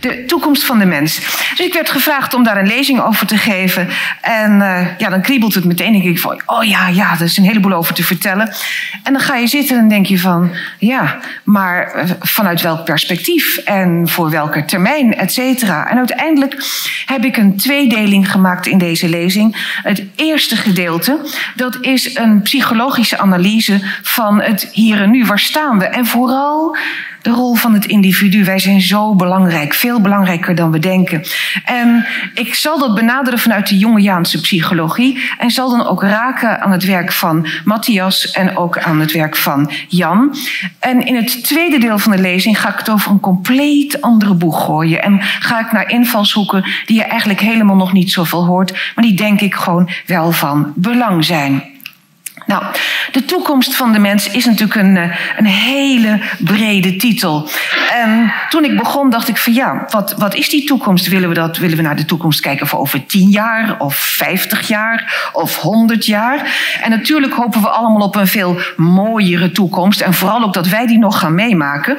de toekomst van de mens. Dus ik werd gevraagd om daar een lezing over te geven. En uh, ja, dan kriebelt het meteen. Denk ik van, oh ja, ja, er is een heleboel over te vertellen. En dan ga je zitten en denk je van, ja, maar uh, vanuit welk perspectief en voor welke termijn, et cetera. En uiteindelijk heb ik een tweedeling gemaakt in deze lezing. Het eerste gedeelte, dat is een psychologische analyse van het hier en nu. Waar staan we? En vooral de rol van het individu. Wij zijn zo belangrijk, veel belangrijker dan we denken. En ik zal dat benaderen vanuit de Jungiaanse psychologie en zal dan ook raken aan het werk van Matthias en ook aan het werk van Jan. En in het tweede deel van de lezing ga ik het over een compleet andere boeg gooien en ga ik naar invalshoeken die je eigenlijk helemaal nog niet zoveel hoort, maar die denk ik gewoon wel van belang zijn. Nou, de toekomst van de mens is natuurlijk een, eh, een hele brede titel. En toen ik begon, dacht ik van ja, wat, wat is die toekomst? Willen we, dat, willen we naar de toekomst kijken voor over tien jaar of vijftig jaar of honderd jaar? En natuurlijk hopen we allemaal op een veel mooiere toekomst. En vooral ook dat wij die nog gaan meemaken.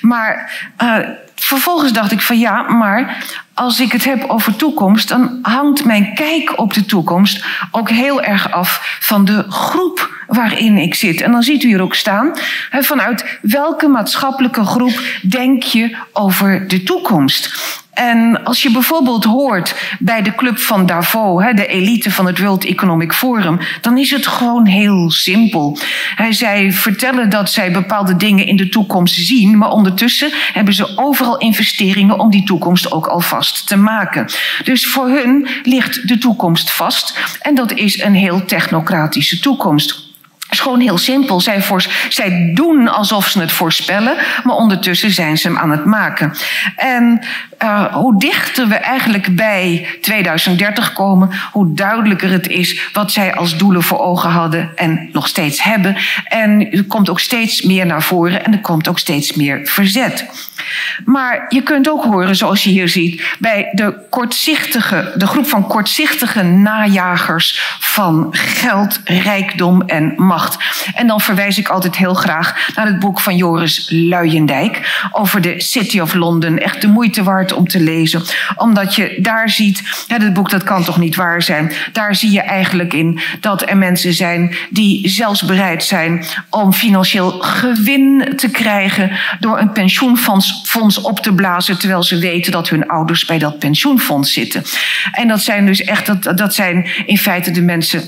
Maar uh, vervolgens dacht ik van ja, maar als ik het heb over toekomst, dan hangt mijn kijk op de toekomst ook heel erg af van de groep waarin ik zit. En dan ziet u hier ook staan, vanuit welke maatschappelijke groep denk je over de toekomst? En als je bijvoorbeeld hoort bij de club van Davos, de elite van het World Economic Forum, dan is het gewoon heel simpel. Zij vertellen dat zij bepaalde dingen in de toekomst zien, maar ondertussen hebben ze overal investeringen om die toekomst ook alvast te maken. Dus voor hun ligt de toekomst vast en dat is een heel technocratische toekomst. Is gewoon heel simpel. Zij, voor, zij doen alsof ze het voorspellen, maar ondertussen zijn ze hem aan het maken. En uh, hoe dichter we eigenlijk bij 2030 komen, hoe duidelijker het is wat zij als doelen voor ogen hadden en nog steeds hebben. En er komt ook steeds meer naar voren en er komt ook steeds meer verzet. Maar je kunt ook horen, zoals je hier ziet, bij de kortzichtige, de groep van kortzichtige najagers van geld, rijkdom en macht. En dan verwijs ik altijd heel graag naar het boek van Joris Luijendijk over de City of London. Echt de moeite waard om te lezen, omdat je daar ziet, dit boek dat kan toch niet waar zijn. Daar zie je eigenlijk in dat er mensen zijn die zelfs bereid zijn om financieel gewin te krijgen door een pensioenfonds fonds op te blazen terwijl ze weten dat hun ouders bij dat pensioenfonds zitten. En dat zijn dus echt, dat, dat zijn in feite de mensen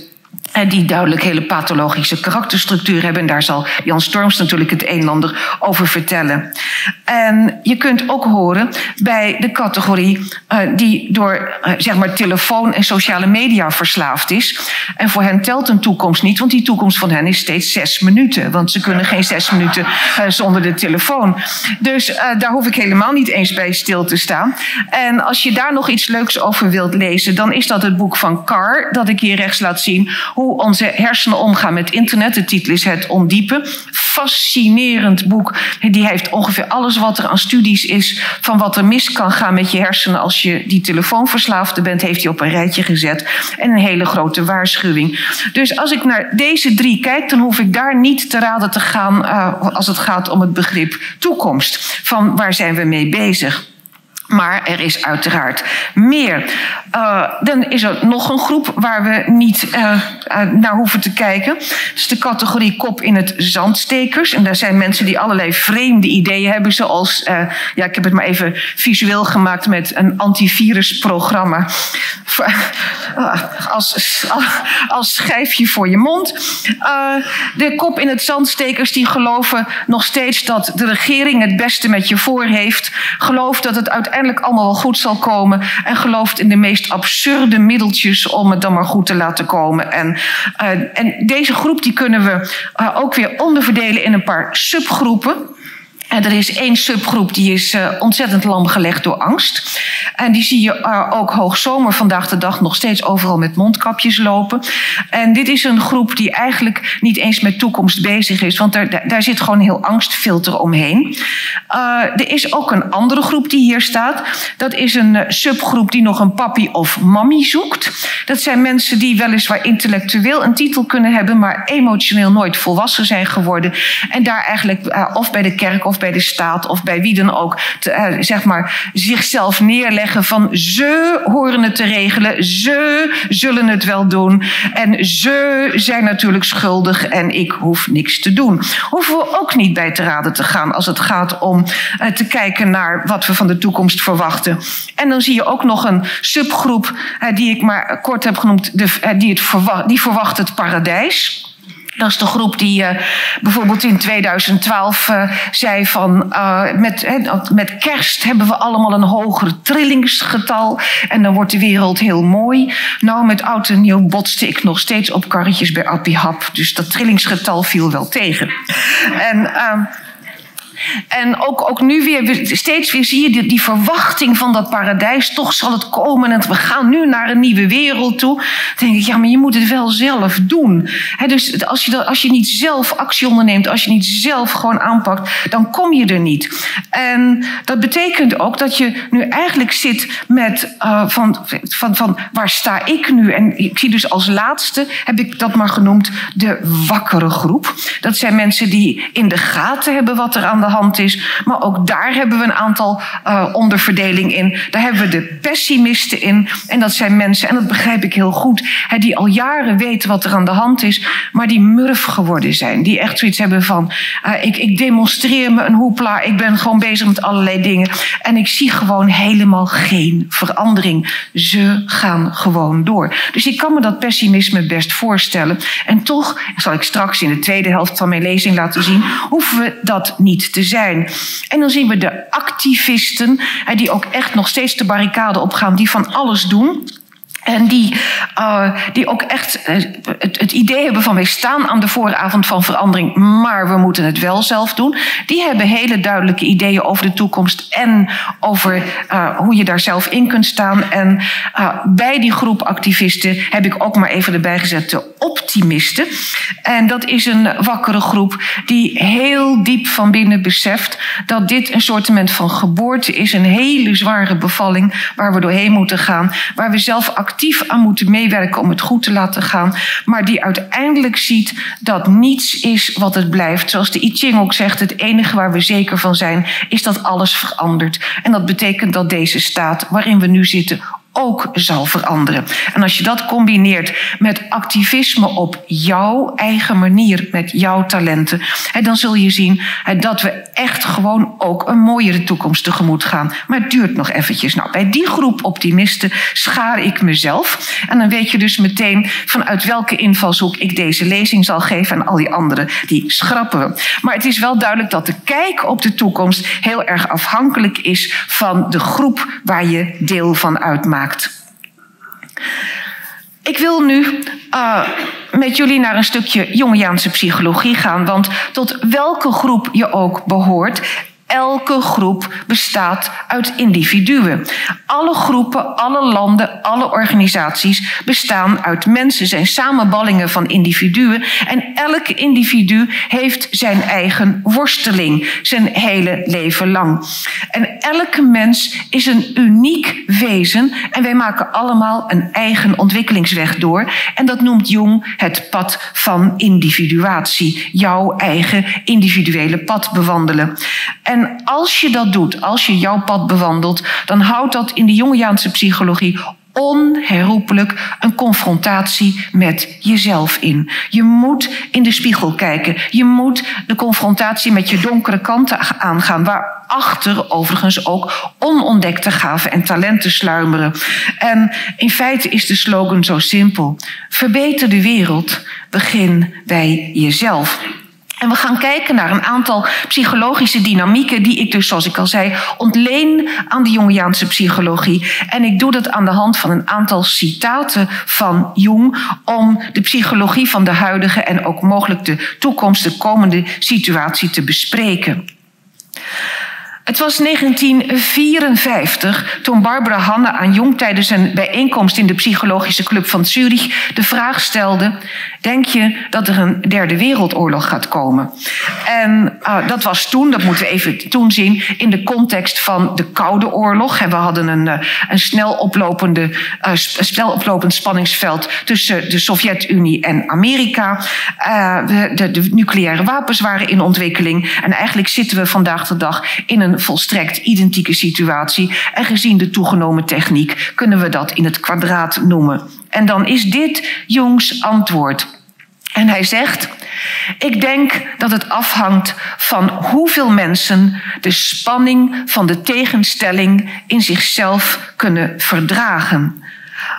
en die duidelijk hele pathologische karakterstructuur hebben. En daar zal Jan Storms natuurlijk het een en ander over vertellen. En je kunt ook horen bij de categorie uh, die door uh, zeg maar telefoon en sociale media verslaafd is. En voor hen telt een toekomst niet, want die toekomst van hen is steeds zes minuten. Want ze kunnen geen zes minuten uh, zonder de telefoon. Dus daar hoef ik helemaal niet eens bij stil te staan. En als je daar nog iets leuks over wilt lezen, dan is dat het boek van Carr, dat ik hier rechts laat zien hoe onze hersenen omgaan met internet. De titel is Het Ondiepen. Fascinerend boek. Die heeft ongeveer alles wat er aan studies is van wat er mis kan gaan met je hersenen als je die telefoonverslaafde bent, heeft hij op een rijtje gezet. En een hele grote waarschuwing. Dus als ik naar deze drie kijk, dan hoef ik daar niet te raden te gaan uh, als het gaat om het begrip toekomst. Van waar zijn we mee bezig? Maar er is uiteraard meer. Uh, dan is er nog een groep waar we niet uh, naar hoeven te kijken. Dat is de categorie kop in het zandstekers. En daar zijn mensen die allerlei vreemde ideeën hebben. Zoals, ja, ik heb het maar even visueel gemaakt met een antivirusprogramma. als, als schijfje voor je mond. de kop in het zandstekers die geloven nog steeds dat de regering het beste met je voor heeft. Gelooft dat het uiteindelijk allemaal wel goed zal komen. En gelooft in de meest absurde middeltjes om het dan maar goed te laten komen. En, uh, en deze groep die kunnen we uh, ook weer onderverdelen in een paar subgroepen. Er is één subgroep die is uh, ontzettend lam gelegd door angst. En die zie je uh, ook hoogzomer vandaag de dag nog steeds overal met mondkapjes lopen. En dit is een groep die eigenlijk niet eens met toekomst bezig is, want daar, daar zit gewoon heel angstfilter omheen. Uh, er is ook een andere groep die hier staat. Dat is een subgroep die nog een papi of mammy zoekt. Dat zijn mensen die weliswaar intellectueel een titel kunnen hebben, maar emotioneel nooit volwassen zijn geworden. En daar eigenlijk of bij de kerk of bij de staat of bij wie dan ook, te, eh, zeg maar, zichzelf neerleggen van ze horen het te regelen, ze zullen het wel doen en ze zijn natuurlijk schuldig en ik hoef niks te doen. Hoeven we ook niet bij te raden te gaan als het gaat om uh, te kijken naar wat we van de toekomst verwachten. En dan zie je ook nog een subgroep uh, die ik maar kort heb genoemd, de, die, het die verwacht het paradijs. Dat is de groep die uh, bijvoorbeeld in 2012 uh, zei van uh, met, met kerst hebben we allemaal een hoger trillingsgetal en dan wordt de wereld heel mooi. Nou, met oud en nieuw botste ik nog steeds op karretjes bij Appie Hap, dus dat trillingsgetal viel wel tegen. En ehm, en ook, ook nu weer, steeds weer zie je die, die, verwachting van dat paradijs. Toch zal het komen en we gaan nu naar een nieuwe wereld toe. Dan denk ik, ja, maar je moet het wel zelf doen. Dus als je, als je niet zelf actie onderneemt, als je niet zelf gewoon aanpakt, dan kom je er niet. En dat betekent ook dat je nu eigenlijk zit met uh, van, van, van waar sta ik nu? En ik zie dus als laatste, heb ik dat maar genoemd, de wakkere groep. Dat zijn mensen die in de gaten hebben wat er aan de hand is. Maar ook daar hebben we een aantal uh, onderverdeling in. Daar hebben we de pessimisten in. En dat zijn mensen, en dat begrijp ik heel goed, hè, die al jaren weten wat er aan de hand is, maar die murf geworden zijn. Die echt zoiets hebben van: uh, ik, ik demonstreer me een hoepla, ik ben gewoon bezig met allerlei dingen. En ik zie gewoon helemaal geen verandering. Ze gaan gewoon door. Dus ik kan me dat pessimisme best voorstellen. En toch zal ik straks in de tweede helft van mijn lezing laten zien, hoeven we dat niet te zijn. En dan zien we de activisten, die ook echt nog steeds de barricade opgaan, die van alles doen. En die, uh, die ook echt uh, het, idee hebben van wij staan aan de vooravond van verandering, maar we moeten het wel zelf doen. Die hebben hele duidelijke ideeën over de toekomst en over uh, hoe je daar zelf in kunt staan. En bij die groep activisten heb ik ook maar even erbij gezet de optimisten. En dat is een wakkere groep die heel diep van binnen beseft dat dit een soortement van geboorte is, een hele zware bevalling waar we doorheen moeten gaan, waar we zelf actief actief aan moeten meewerken om het goed te laten gaan, maar die uiteindelijk ziet dat niets is wat het blijft. Zoals de I Ching ook zegt, het enige waar we zeker van zijn is dat alles verandert. En dat betekent dat deze staat waarin we nu zitten ook zal veranderen. En als je dat combineert met activisme op jouw eigen manier, met jouw talenten, dan zul je zien dat we echt gewoon ook een mooiere toekomst tegemoet gaan. Maar het duurt nog eventjes. Nou, bij die groep optimisten schaar ik mezelf. En dan weet je dus meteen vanuit welke invalshoek ik deze lezing zal geven en al die andere, die schrappen we. Maar het is wel duidelijk dat de kijk op de toekomst heel erg afhankelijk is van de groep waar je deel van uitmaakt. Ik wil nu uh, met jullie naar een stukje Jungiaanse psychologie gaan. Want tot welke groep je ook behoort, elke groep bestaat uit individuen. Alle groepen, alle landen, alle organisaties bestaan uit mensen, zijn samenballingen van individuen. En elk individu heeft zijn eigen worsteling, zijn hele leven lang. En elke mens is een uniek wezen en wij maken allemaal een eigen ontwikkelingsweg door. En dat noemt Jung het pad van individuatie. Jouw eigen individuele pad bewandelen. En en als je dat doet, als je jouw pad bewandelt, dan houdt dat in de Jungiaanse psychologie onherroepelijk een confrontatie met jezelf in. Je moet in de spiegel kijken. Je moet de confrontatie met je donkere kanten aangaan, waarachter overigens ook onontdekte gaven en talenten sluimeren. En in feite is de slogan zo simpel: verbeter de wereld, begin bij jezelf. En we gaan kijken naar een aantal psychologische dynamieken die ik dus, zoals ik al zei, ontleen aan de Jungiaanse psychologie. En ik doe dat aan de hand van een aantal citaten van Jung om de psychologie van de huidige en ook mogelijk de toekomst, de komende situatie te bespreken. Het was 1954 toen Barbara Hanne aan Jung tijdens een bijeenkomst in de Psychologische Club van Zurich de vraag stelde: denk je dat er een derde wereldoorlog gaat komen? En uh, dat was toen, dat moeten we even toen zien, in de context van de Koude Oorlog. We hadden een, uh, een snel, oplopende, uh, snel oplopend spanningsveld tussen de Sovjet-Unie en Amerika. De, nucleaire wapens waren in ontwikkeling. En eigenlijk zitten we vandaag de dag in een volstrekt identieke situatie. En gezien de toegenomen techniek kunnen we dat in het kwadraat noemen. En dan is dit Jongs antwoord. En hij zegt: Ik denk dat het afhangt van hoeveel mensen de spanning van de tegenstelling in zichzelf kunnen verdragen.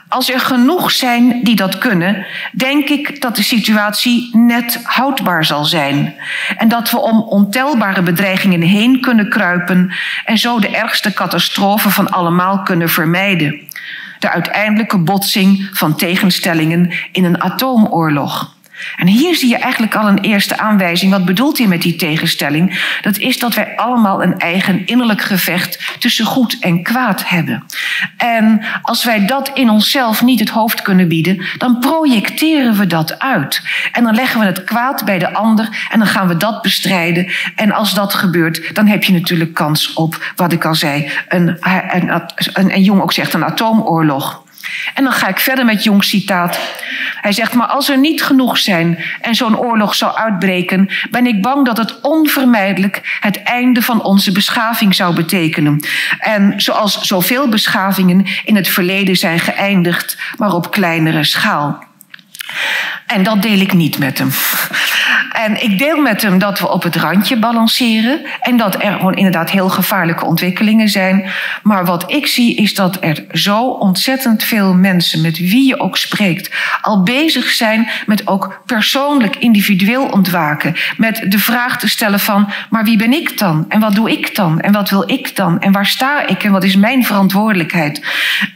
Als er genoeg zijn die dat kunnen, denk ik dat de situatie net houdbaar zal zijn. En dat we om ontelbare bedreigingen heen kunnen kruipen en zo de ergste catastrofe van allemaal kunnen vermijden. De uiteindelijke botsing van tegenstellingen in een atoomoorlog. En hier zie je eigenlijk al een eerste aanwijzing. Wat bedoelt hij met die tegenstelling? Dat is dat wij allemaal een eigen innerlijk gevecht tussen goed en kwaad hebben. En als wij dat in onszelf niet het hoofd kunnen bieden, dan projecteren we dat uit. En dan leggen we het kwaad bij de ander en dan gaan we dat bestrijden. En als dat gebeurt, dan heb je natuurlijk kans op, wat ik al zei, een, een, een, Jong ook zegt, een atoomoorlog. En dan ga ik verder met Jongs citaat. Hij zegt, maar als er niet genoeg zijn en zo'n oorlog zou uitbreken, ben ik bang dat het onvermijdelijk het einde van onze beschaving zou betekenen. En zoals zoveel beschavingen in het verleden zijn geëindigd, maar op kleinere schaal. En dat deel ik niet met hem. En ik deel met hem dat we op het randje balanceren en dat er gewoon inderdaad heel gevaarlijke ontwikkelingen zijn. Maar wat ik zie is dat er zo ontzettend veel mensen, met wie je ook spreekt, al bezig zijn met ook persoonlijk, individueel ontwaken. Met de vraag te stellen van, maar wie ben ik dan? En wat doe ik dan? En wat wil ik dan? En waar sta ik? En wat is mijn verantwoordelijkheid?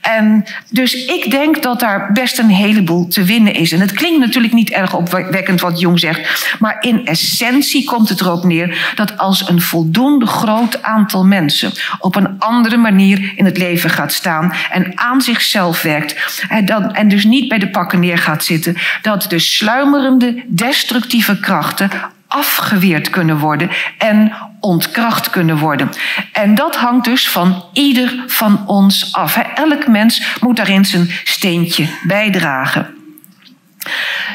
En dus ik denk dat daar best een heleboel te winnen is. Het klinkt natuurlijk niet erg opwekkend wat Jong zegt, maar in essentie komt het erop neer dat als een voldoende groot aantal mensen op een andere manier in het leven gaat staan en aan zichzelf werkt en, dan, en dus niet bij de pakken neer gaat zitten, dat de sluimerende destructieve krachten afgeweerd kunnen worden en ontkracht kunnen worden. En dat hangt dus van ieder van ons af. Elk mens moet daarin zijn steentje bijdragen.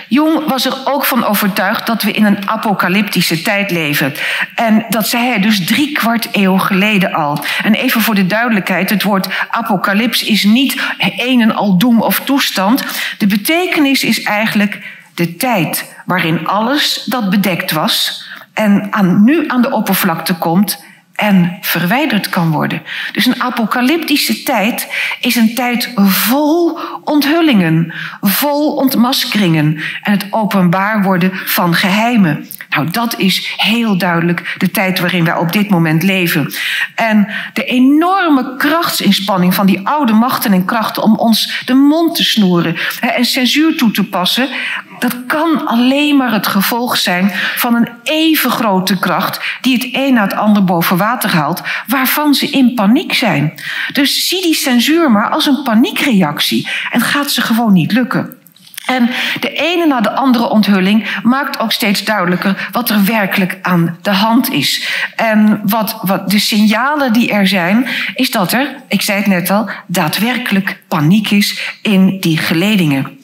Jong was er ook van overtuigd dat we in een apocalyptische tijd leven. En dat zei hij dus drie kwart eeuw geleden al. En even voor de duidelijkheid, het woord apocalyps is niet een en al doem of toestand. De betekenis is eigenlijk de tijd waarin alles dat bedekt was en aan, nu aan de oppervlakte komt en verwijderd kan worden. Dus een apocalyptische tijd is een tijd vol onthullingen, vol ontmaskeringen en het openbaar worden van geheimen. Nou, dat is heel duidelijk de tijd waarin wij op dit moment leven. En de enorme krachtsinspanning van die oude machten en krachten om ons de mond te snoeren en censuur toe te passen, dat kan alleen maar het gevolg zijn van een even grote kracht die het een na het ander boven water haalt, waarvan ze in paniek zijn. Dus zie die censuur maar als een paniekreactie en gaat ze gewoon niet lukken. En de ene na de andere onthulling maakt ook steeds duidelijker wat er werkelijk aan de hand is. En wat, wat de signalen die er zijn, is dat er, ik zei het net al, daadwerkelijk paniek is in die geledingen.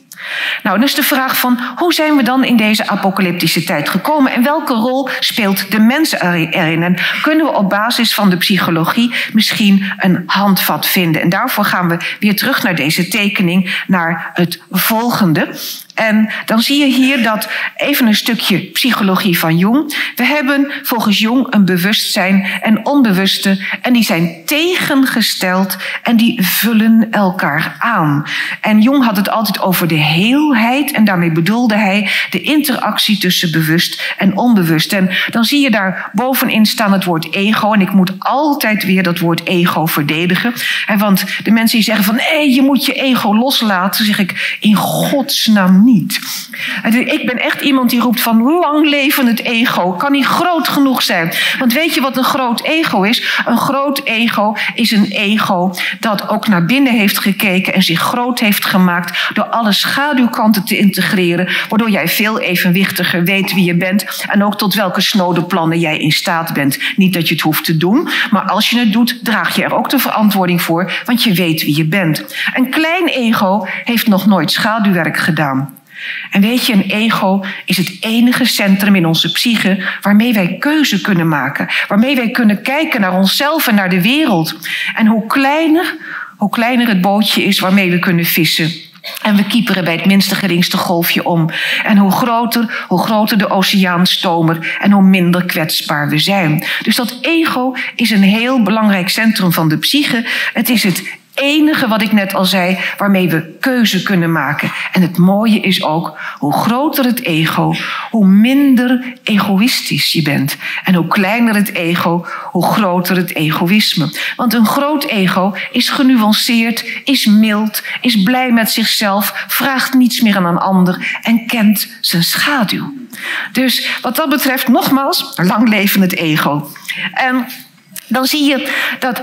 Nou, is de vraag van hoe zijn we dan in deze apocalyptische tijd gekomen en welke rol speelt de mens erin? En kunnen we op basis van de psychologie misschien een handvat vinden? En daarvoor gaan we weer terug naar deze tekening, naar het volgende. En dan zie je hier dat even een stukje psychologie van Jung. We hebben volgens Jung een bewustzijn en onbewuste en die zijn tegengesteld en die vullen elkaar aan. En Jung had het altijd over de heelheid en daarmee bedoelde hij de interactie tussen bewust en onbewust. En dan zie je daar bovenin staan het woord ego en ik moet altijd weer dat woord ego verdedigen. Want de mensen die zeggen van je moet je ego loslaten, zeg ik in godsnaam niet. Ik ben echt iemand die roept van lang leven het ego. Kan niet groot genoeg zijn. Want weet je wat een groot ego is? Een groot ego is een ego dat ook naar binnen heeft gekeken en zich groot heeft gemaakt door alle schaduwkanten te integreren, waardoor jij veel evenwichtiger weet wie je bent en ook tot welke snode plannen jij in staat bent. Niet dat je het hoeft te doen, maar als je het doet, draag je er ook de verantwoording voor, want je weet wie je bent. Een klein ego heeft nog nooit schaduwwerk gedaan. En weet je, een ego is het enige centrum in onze psyche waarmee wij keuze kunnen maken, waarmee wij kunnen kijken naar onszelf en naar de wereld. En hoe kleiner, hoe kleiner het bootje is waarmee we kunnen vissen. En we kieperen bij het minste geringste golfje om. En hoe groter, hoe groter de oceaanstomer en hoe minder kwetsbaar we zijn. Dus dat ego is een heel belangrijk centrum van de psyche. Het is het enige wat ik net al zei, waarmee we keuze kunnen maken. En het mooie is ook, hoe groter het ego, hoe minder egoïstisch je bent. En hoe kleiner het ego, hoe groter het egoïsme. Want een groot ego is genuanceerd, is mild, is blij met zichzelf, vraagt niets meer aan een ander en kent zijn schaduw. Dus wat dat betreft, nogmaals, lang leven het ego. En dan zie je dat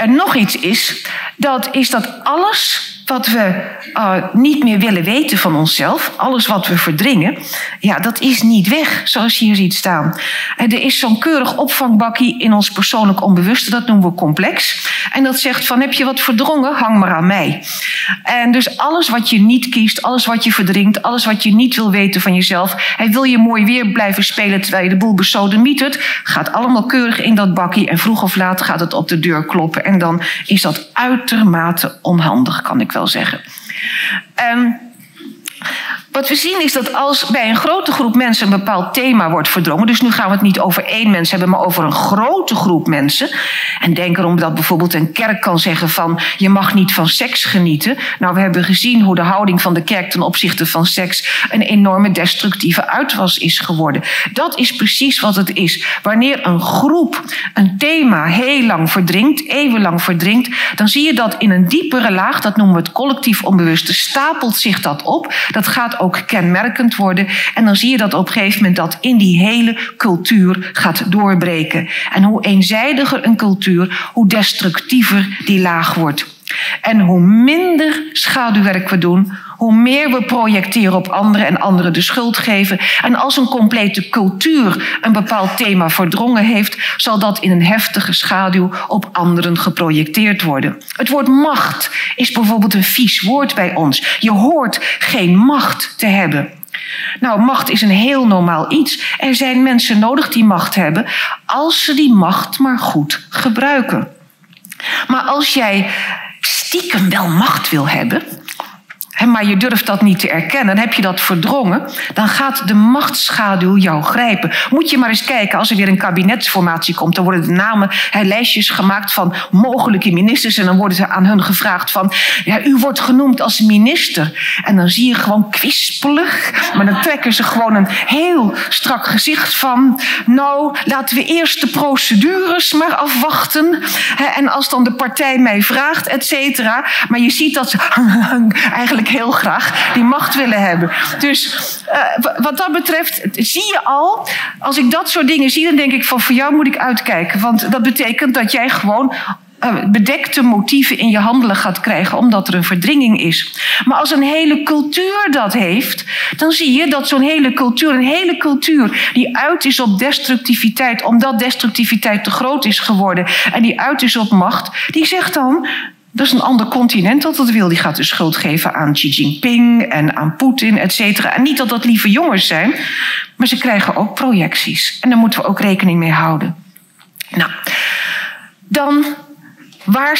er nog iets is, dat is dat alles wat we uh, niet meer willen weten van onszelf, alles wat we verdringen, ja, dat is niet weg, zoals je hier ziet staan. Er is zo'n keurig opvangbakkie in ons persoonlijk onbewuste, dat noemen we complex. En dat zegt van, heb je wat verdrongen, hang maar aan mij. En dus alles wat je niet kiest, alles wat je verdringt, alles wat je niet wil weten van jezelf, hij wil je mooi weer blijven spelen terwijl je de boel besodemietert, gaat allemaal keurig in dat bakkie en vroeg of laat gaat het op de deur kloppen. En dan is dat uitermate onhandig, kan ik wel zeggen. Um, wat we zien is dat als bij een grote groep mensen een bepaald thema wordt verdrongen, dus nu gaan we het niet over één mens hebben, maar over een grote groep mensen. En denk erom dat bijvoorbeeld een kerk kan zeggen van je mag niet van seks genieten. Nou, we hebben gezien hoe de houding van de kerk ten opzichte van seks een enorme destructieve uitwas is geworden. Dat is precies wat het is. Wanneer een groep een thema heel lang verdringt, eeuwenlang verdringt, dan zie je dat in een diepere laag, dat noemen we het collectief onbewuste, stapelt zich dat op. Dat gaat ook kenmerkend worden. En dan zie je dat op een gegeven moment dat in die hele cultuur gaat doorbreken. En hoe eenzijdiger een cultuur, hoe destructiever die laag wordt. En hoe minder schaduwwerk we doen, hoe meer we projecteren op anderen en anderen de schuld geven. En als een complete cultuur een bepaald thema verdrongen heeft, zal dat in een heftige schaduw op anderen geprojecteerd worden. Het woord macht is bijvoorbeeld een vies woord bij ons. Je hoort geen macht te hebben. Nou, macht is een heel normaal iets. Er zijn mensen nodig die macht hebben, als ze die macht maar goed gebruiken. Maar als jij stiekem wel macht wil hebben, maar je durft dat niet te erkennen, heb je dat verdrongen, dan gaat de machtsschaduw jou grijpen. Moet je maar eens kijken, als er weer een kabinetsformatie komt, dan worden de namen, lijstjes gemaakt van mogelijke ministers en dan worden ze aan hun gevraagd van, ja, u wordt genoemd als minister. En dan zie je gewoon kwispelig, maar dan trekken ze gewoon een heel strak gezicht van, nou, laten we eerst de procedures maar afwachten. En als dan de partij mij vraagt, et cetera. Maar je ziet dat ze eigenlijk heel graag die macht willen hebben. Dus uh, wat dat betreft zie je al, als ik dat soort dingen zie, dan denk ik van voor jou moet ik uitkijken. Want dat betekent dat jij gewoon uh, bedekte motieven in je handelen gaat krijgen omdat er een verdringing is. Maar als een hele cultuur dat heeft, dan zie je dat zo'n hele cultuur, een hele cultuur die uit is op destructiviteit, omdat destructiviteit te groot is geworden en die uit is op macht, die zegt dan dat is een ander continent dat het wil. Die gaat de schuld geven aan Xi Jinping en aan Poetin, et cetera. En niet dat dat lieve jongens zijn, maar ze krijgen ook projecties. En daar moeten we ook rekening mee houden. Nou, dan waar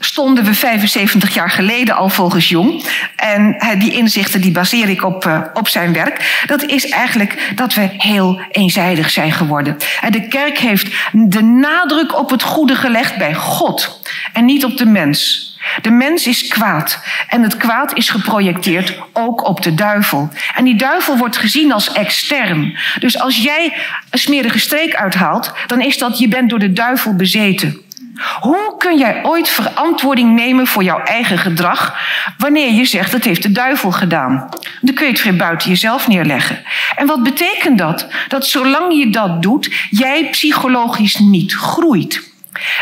stonden we 75 jaar geleden al volgens Jong. En die inzichten die baseer ik op, uh, op zijn werk. Dat is eigenlijk dat we heel eenzijdig zijn geworden. En de kerk heeft de nadruk op het goede gelegd bij God en niet op de mens. De mens is kwaad en het kwaad is geprojecteerd ook op de duivel. En die duivel wordt gezien als extern. Dus als jij een smerige streek uithaalt, dan is dat je bent door de duivel bezeten. Hoe kun jij ooit verantwoording nemen voor jouw eigen gedrag wanneer je zegt dat heeft de duivel gedaan? Dan kun je het weer buiten jezelf neerleggen. En wat betekent dat? Dat zolang je dat doet, jij psychologisch niet groeit.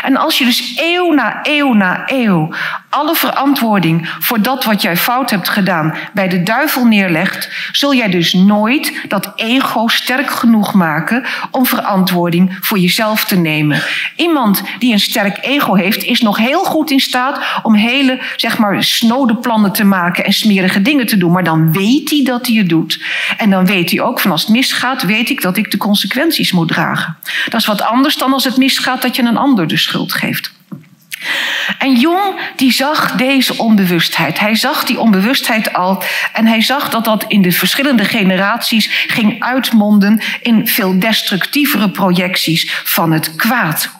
En als je dus eeuw na eeuw na eeuw alle verantwoording voor dat wat jij fout hebt gedaan bij de duivel neerlegt, zul jij dus nooit dat ego sterk genoeg maken om verantwoording voor jezelf te nemen. Iemand die een sterk ego heeft, is nog heel goed in staat om hele, zeg maar, snode plannen te maken en smerige dingen te doen. Maar dan weet hij dat hij het doet. En dan weet hij ook van als het misgaat, weet ik dat ik de consequenties moet dragen. Dat is wat anders dan als het misgaat dat je een ander de schuld geeft. En Jong die zag deze onbewustheid. Hij zag die onbewustheid al en hij zag dat dat in de verschillende generaties ging uitmonden in veel destructievere projecties van het kwaad.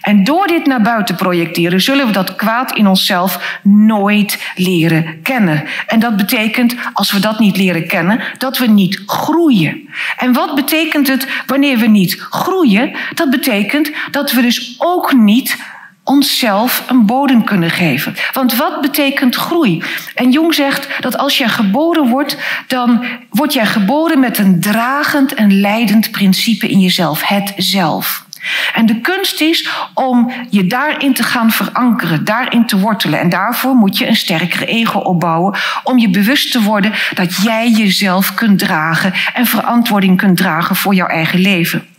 En door dit naar buiten projecteren zullen we dat kwaad in onszelf nooit leren kennen. En dat betekent, als we dat niet leren kennen, dat we niet groeien. En wat betekent het wanneer we niet groeien? Dat betekent dat we dus ook niet onszelf een bodem kunnen geven. Want wat betekent groei? En Jung zegt dat als jij geboren wordt, dan word jij geboren met een dragend en leidend principe in jezelf, het zelf. En de kunst is om je daarin te gaan verankeren, daarin te wortelen. En daarvoor moet je een sterkere ego opbouwen om je bewust te worden dat jij jezelf kunt dragen en verantwoording kunt dragen voor jouw eigen leven.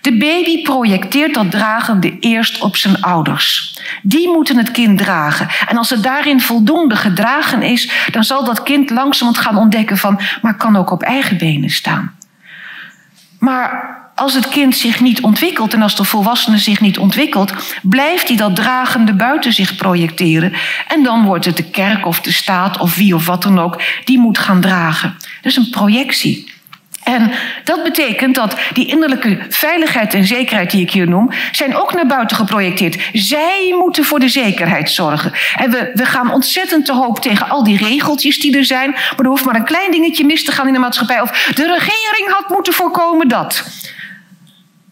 De baby projecteert dat dragende eerst op zijn ouders. Die moeten het kind dragen. En als het daarin voldoende gedragen is, dan zal dat kind langzamerhand gaan ontdekken van, maar kan ook op eigen benen staan. Maar als het kind zich niet ontwikkelt en als de volwassene zich niet ontwikkelt, blijft hij dat dragende buiten zich projecteren. En dan wordt het de kerk of de staat of wie of wat dan ook die moet gaan dragen. Dus een projectie. En dat betekent dat die innerlijke veiligheid en zekerheid die ik hier noem, zijn ook naar buiten geprojecteerd. Zij moeten voor de zekerheid zorgen. En we, we gaan ontzettend te hoop tegen al die regeltjes die er zijn, maar er hoeft maar een klein dingetje mis te gaan in de maatschappij. Of de regering had moeten voorkomen dat.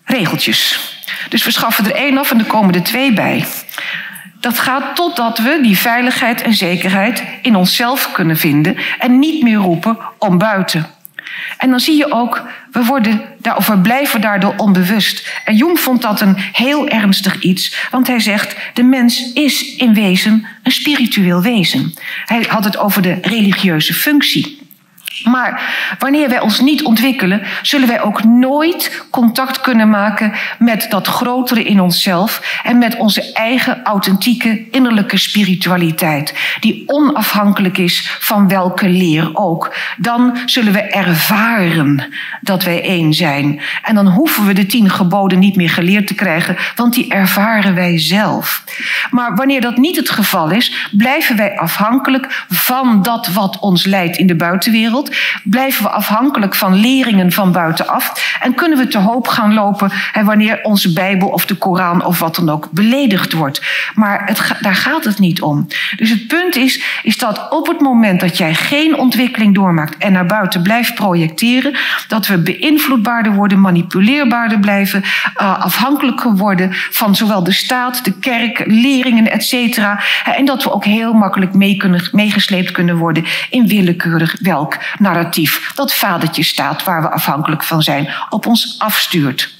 Regeltjes. Dus we schaffen er één af en er komen er twee bij. Dat gaat totdat we die veiligheid en zekerheid in onszelf kunnen vinden en niet meer roepen om buiten. En dan zie je ook, we, worden, we blijven daardoor onbewust. En Jung vond dat een heel ernstig iets, want hij zegt, de mens is in wezen een spiritueel wezen. Hij had het over de religieuze functie. Maar wanneer wij ons niet ontwikkelen, zullen wij ook nooit contact kunnen maken met dat grotere in onszelf en met onze eigen authentieke innerlijke spiritualiteit, die onafhankelijk is van welke leer ook. Dan zullen we ervaren dat wij één zijn. En dan hoeven we de tien geboden niet meer geleerd te krijgen, want die ervaren wij zelf. Maar wanneer dat niet het geval is, blijven wij afhankelijk van dat wat ons leidt in de buitenwereld blijven we afhankelijk van leringen van buitenaf en kunnen we te hoop gaan lopen wanneer onze Bijbel of de Koran of wat dan ook beledigd wordt. Maar het, daar gaat het niet om. Dus het punt is, is dat op het moment dat jij geen ontwikkeling doormaakt en naar buiten blijft projecteren, dat we beïnvloedbaarder worden, manipuleerbaarder blijven, uh, afhankelijker worden van zowel de staat, de kerk, leringen, et cetera. En dat we ook heel makkelijk mee kunnen, meegesleept kunnen worden in willekeurig welk narratief dat vadertje staat waar we afhankelijk van zijn op ons afstuurt.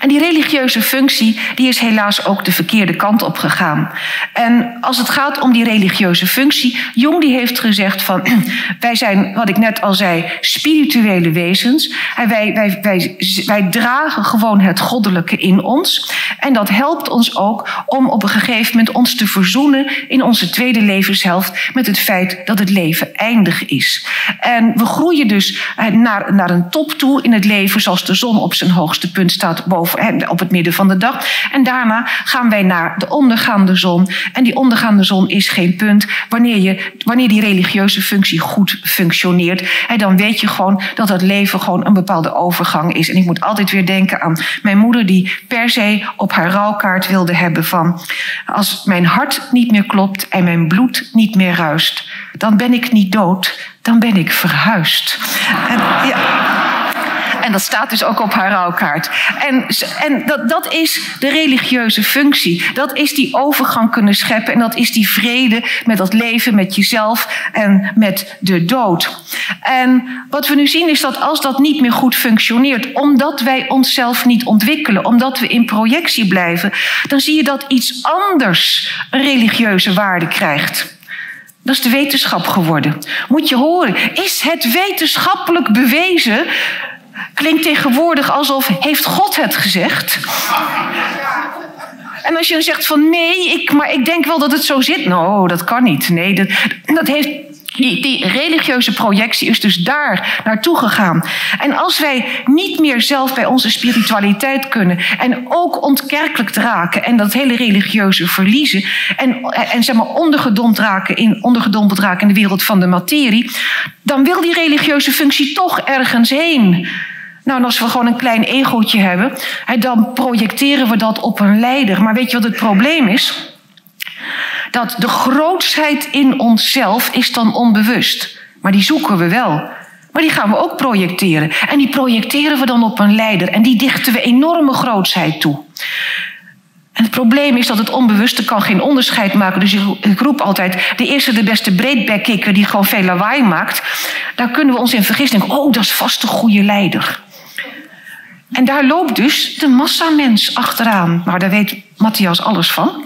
En die religieuze functie, die is helaas ook de verkeerde kant op gegaan. En als het gaat om die religieuze functie, Jung die heeft gezegd van, wij zijn, wat ik net al zei, spirituele wezens. En wij, wij, wij, wij dragen gewoon het goddelijke in ons. En dat helpt ons ook om op een gegeven moment ons te verzoenen in onze tweede levenshelft met het feit dat het leven eindig is. En we groeien dus eh, naar, naar een top toe in het leven, zoals de zon op zijn hoogste punt staat boven, op het midden van de dag. En daarna gaan wij naar de ondergaande zon. En die ondergaande zon is geen punt. Wanneer, je, wanneer die religieuze functie goed functioneert, dan weet je gewoon dat het leven gewoon een bepaalde overgang is. En ik moet altijd weer denken aan mijn moeder die per se op haar rouwkaart wilde hebben van als mijn hart niet meer klopt en mijn bloed niet meer ruist, dan ben ik niet dood, dan ben ik verhuisd. Ja. En dat staat dus ook op haar rouwkaart. En, en dat, dat is de religieuze functie. Dat is die overgang kunnen scheppen. En dat is die vrede met dat leven, met jezelf en met de dood. En wat we nu zien is dat als dat niet meer goed functioneert, omdat wij onszelf niet ontwikkelen, omdat we in projectie blijven, dan zie je dat iets anders een religieuze waarde krijgt. Dat is de wetenschap geworden. Moet je horen, is het wetenschappelijk bewezen? Klinkt tegenwoordig alsof heeft God het gezegd? En als je dan zegt van nee, ik, maar ik denk wel dat het zo zit. Nou, dat kan niet. Nee, dat, dat heeft die, die, religieuze projectie is dus daar naartoe gegaan. En als wij niet meer zelf bij onze spiritualiteit kunnen en ook ontkerkelijk raken en dat hele religieuze verliezen en, en zeg maar ondergedompeld raken, in, ondergedompeld raken in de wereld van de materie, dan wil die religieuze functie toch ergens heen. Nou, en als we gewoon een klein egootje hebben, dan projecteren we dat op een leider. Maar weet je wat het probleem is? Dat de grootsheid in onszelf is dan onbewust. Maar die zoeken we wel. Maar die gaan we ook projecteren. En die projecteren we dan op een leider. En die dichten we enorme grootsheid toe. En het probleem is dat het onbewuste kan geen onderscheid maken. Dus ik roep altijd, de eerste, de beste breedbackkikker die gewoon veel lawaai maakt. Daar kunnen we ons in vergissen. Oh, dat is vast een goede leider. En daar loopt dus de massamens achteraan. Nou, daar weet Matthias alles van.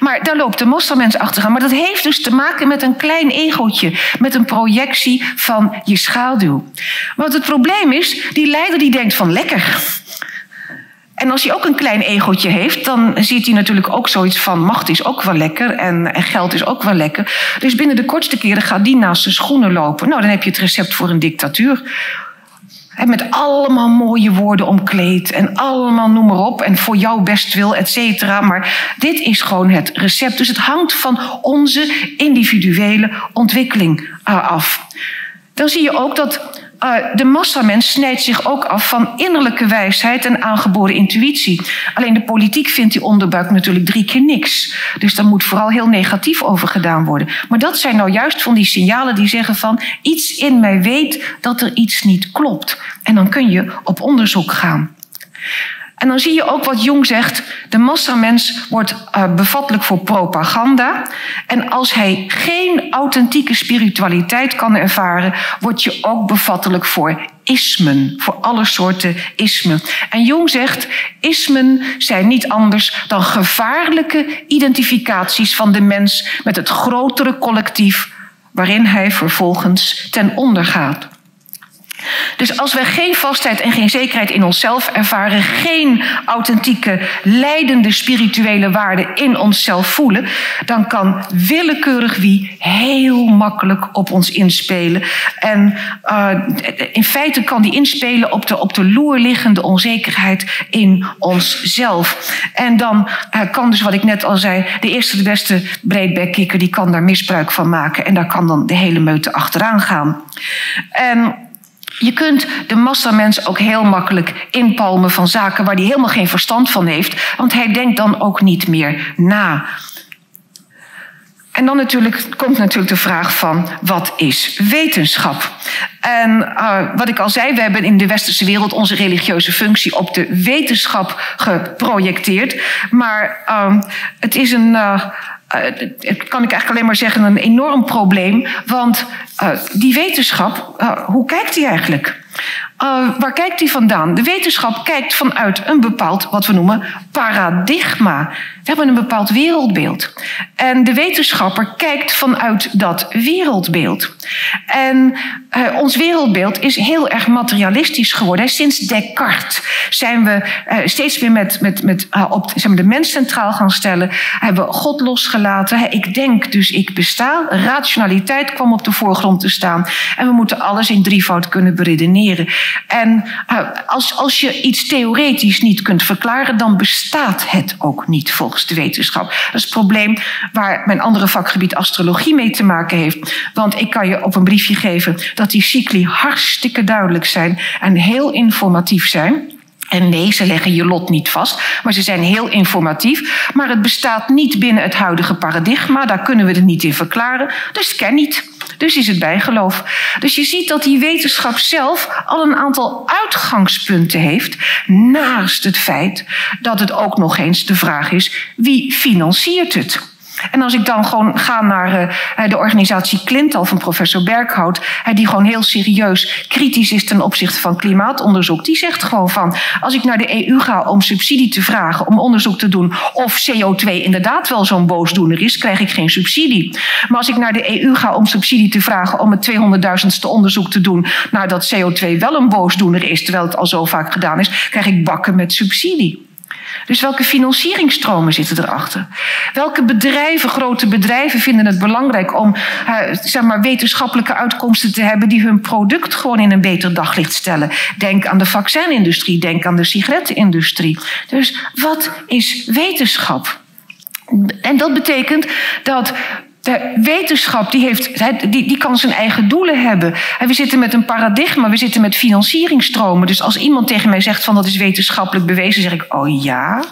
Maar daar loopt de mosselmens achteraan. Maar dat heeft dus te maken met een klein egootje. Met een projectie van je schaduw. Want het probleem is, die leider die denkt van lekker. En als hij ook een klein egootje heeft, dan ziet hij natuurlijk ook zoiets van macht is ook wel lekker en, en, geld is ook wel lekker. Dus binnen de kortste keren gaat die naast zijn schoenen lopen. Nou, dan heb je het recept voor een dictatuur. Met allemaal mooie woorden omkleed en allemaal noem maar op. En voor jouw bestwil, et cetera. Maar dit is gewoon het recept. Dus het hangt van onze individuele ontwikkeling af. Dan zie je ook dat uh, de massamens snijdt zich ook af van innerlijke wijsheid en aangeboren intuïtie. Alleen de politiek vindt die onderbuik natuurlijk drie keer niks. Dus daar moet vooral heel negatief over gedaan worden. Maar dat zijn nou juist van die signalen die zeggen van iets in mij weet dat er iets niet klopt. En dan kun je op onderzoek gaan. En dan zie je ook wat Jong zegt, de massamens wordt uh, bevattelijk voor propaganda. En als hij geen authentieke spiritualiteit kan ervaren, word je ook bevattelijk voor ismen, voor alle soorten ismen. En Jong zegt, ismen zijn niet anders dan gevaarlijke identificaties van de mens met het grotere collectief waarin hij vervolgens ten onder gaat. Dus als we geen vastheid en geen zekerheid in onszelf ervaren, geen authentieke, leidende spirituele waarde in onszelf voelen, dan kan willekeurig wie heel makkelijk op ons inspelen. En uh, in feite kan die inspelen op de, op de loer liggende onzekerheid in onszelf. En dan uh, kan dus wat ik net al zei, de eerste, de beste breedbekkikker, die kan daar misbruik van maken. En daar kan dan de hele meute achteraan gaan. En je kunt de massamens ook heel makkelijk inpalmen van zaken waar hij helemaal geen verstand van heeft, want hij denkt dan ook niet meer na. En dan natuurlijk, komt natuurlijk de vraag van wat is wetenschap? En uh, wat ik al zei, we hebben in de westerse wereld onze religieuze functie op de wetenschap geprojecteerd. Maar uh, het is een. Uh, het kan ik eigenlijk alleen maar zeggen, een enorm probleem. Want uh, die wetenschap, uh, hoe kijkt die eigenlijk? Uh, waar kijkt die vandaan? De wetenschap kijkt vanuit een bepaald, wat we noemen, paradigma. We hebben een bepaald wereldbeeld. En de wetenschapper kijkt vanuit dat wereldbeeld. En uh, ons wereldbeeld is heel erg materialistisch geworden. Sinds Descartes zijn we uh, steeds meer met, met, met, op de mens centraal gaan stellen. Hebben God losgelaten. Ik denk, dus ik besta. Rationaliteit kwam op de voorgrond te staan. En we moeten alles in drievoud kunnen beredeneren. En uh, als, als je iets theoretisch niet kunt verklaren, dan bestaat het ook niet volgens de wetenschap. Dat is het probleem waar mijn andere vakgebied astrologie mee te maken heeft. Want ik kan je op een briefje geven dat die cycli hartstikke duidelijk zijn en heel informatief zijn. En nee, ze leggen je lot niet vast, maar ze zijn heel informatief. Maar het bestaat niet binnen het huidige paradigma, daar kunnen we het niet in verklaren. Dus ken niet. Dus is het bijgeloof. Dus je ziet dat die wetenschap zelf al een aantal uitgangspunten heeft. Naast het feit dat het ook nog eens de vraag is: wie financiert het? En als ik dan gewoon ga naar uh, de organisatie Clintal van professor Berghout, uh, die gewoon heel serieus kritisch is ten opzichte van klimaatonderzoek, die zegt gewoon van, als ik naar de EU ga om subsidie te vragen, om onderzoek te doen of CO2 inderdaad wel zo'n boosdoener is, krijg ik geen subsidie. Maar als ik naar de EU ga om subsidie te vragen om het 200.000ste onderzoek te doen naar dat CO2 wel een boosdoener is, terwijl het al zo vaak gedaan is, krijg ik bakken met subsidie. Dus welke financieringstromen zitten erachter? Welke bedrijven, grote bedrijven, vinden het belangrijk om uh, zeg maar, wetenschappelijke uitkomsten te hebben die hun product gewoon in een beter daglicht stellen? Denk aan de vaccinindustrie, denk aan de sigarettenindustrie. Dus wat is wetenschap? En dat betekent dat de wetenschap die heeft, die, die kan zijn eigen doelen hebben. En we zitten met een paradigma, we zitten met financieringstromen. Dus als iemand tegen mij zegt van dat is wetenschappelijk bewezen, zeg ik, oh ja.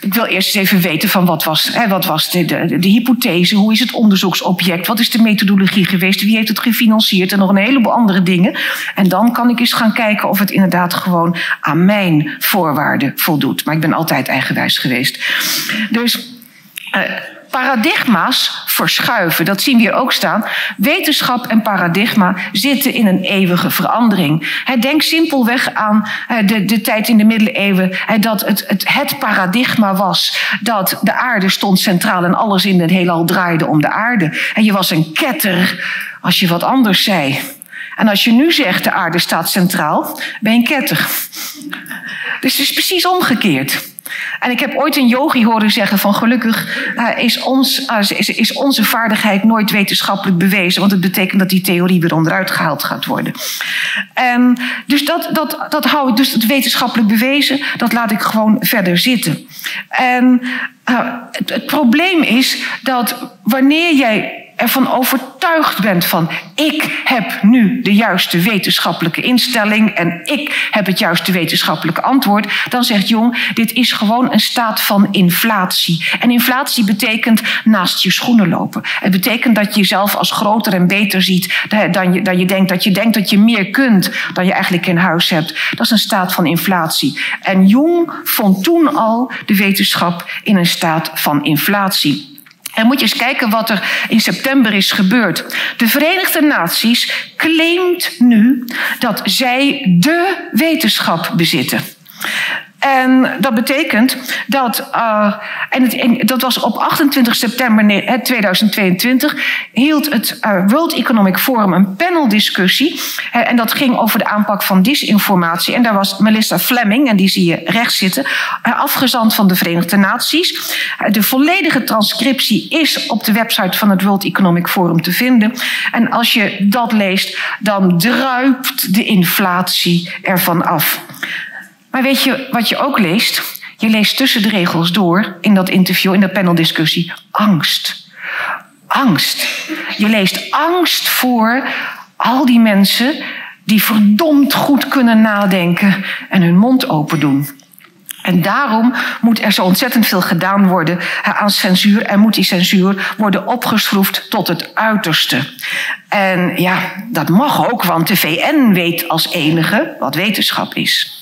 Ik wil eerst eens even weten van wat was, hè, wat was de, de, de, hypothese, hoe is het onderzoeksobject, wat is de methodologie geweest, wie heeft het gefinancierd en nog een heleboel andere dingen. En dan kan ik eens gaan kijken of het inderdaad gewoon aan mijn voorwaarden voldoet. Maar ik ben altijd eigenwijs geweest. Dus. Uh, paradigma's verschuiven. Dat zien we hier ook staan. Wetenschap en paradigma zitten in een eeuwige verandering. Denk simpelweg aan de, de tijd in de middeleeuwen dat het, het, paradigma was dat de aarde stond centraal en alles in het heelal draaide om de aarde. En je was een ketter als je wat anders zei. En als je nu zegt de aarde staat centraal, ben je een ketter. Dus het is precies omgekeerd. En ik heb ooit een yogi horen zeggen van gelukkig uh, is, ons, uh, is, is, onze vaardigheid nooit wetenschappelijk bewezen. Want het betekent dat die theorie weer onderuit gehaald gaat worden. En dus dat, dat, dat hou ik, dus het wetenschappelijk bewezen, dat laat ik gewoon verder zitten. En het, het probleem is dat wanneer jij ervan overtuigd bent van ik heb nu de juiste wetenschappelijke instelling en ik heb het juiste wetenschappelijke antwoord, dan zegt Jong, dit is gewoon een staat van inflatie. En inflatie betekent naast je schoenen lopen. Het betekent dat je jezelf als groter en beter ziet dan je, dan je denkt, dat je denkt dat je meer kunt dan je eigenlijk in huis hebt. Dat is een staat van inflatie. En Jong vond toen al de wetenschap in een staat van inflatie. En moet je eens kijken wat er in september is gebeurd. De Verenigde Naties claimt nu dat zij de wetenschap bezitten. En dat betekent dat, uh, en, dat was op 28 september 2022, hield het uh, World Economic Forum een paneldiscussie. En dat ging over de aanpak van disinformatie. En daar was Melissa Fleming, en die zie je rechts zitten, afgezand van de Verenigde Naties. de volledige transcriptie is op de website van het World Economic Forum te vinden. En als je dat leest, dan druipt de inflatie ervan af. Maar weet je wat je ook leest? Je leest tussen de regels door in dat interview, in dat paneldiscussie, angst. Angst. Je leest angst voor al die mensen die verdomd goed kunnen nadenken en hun mond open doen. En daarom moet er zo ontzettend veel gedaan worden aan censuur en moet die censuur worden opgeschroefd tot het uiterste. En ja, dat mag ook, want de VN weet als enige wat wetenschap is.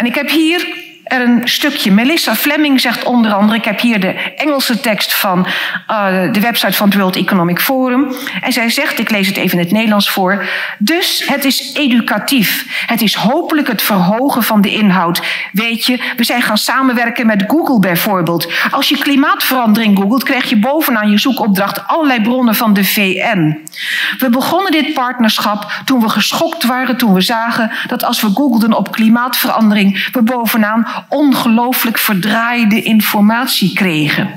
En ik heb hier er een stukje. Melissa Fleming zegt onder andere, ik heb hier de Engelse tekst van uh, de website van het World Economic Forum. En zij zegt, ik lees het even in het Nederlands voor. Dus het is educatief. Het is hopelijk het verhogen van de inhoud. Weet je, we zijn gaan samenwerken met Google bijvoorbeeld. Als je klimaatverandering googelt, krijg je bovenaan je zoekopdracht allerlei bronnen van de VN. We begonnen dit partnerschap toen we geschokt waren, toen we zagen dat als we googelden op klimaatverandering, we bovenaan ongelooflijk verdraaide informatie kregen.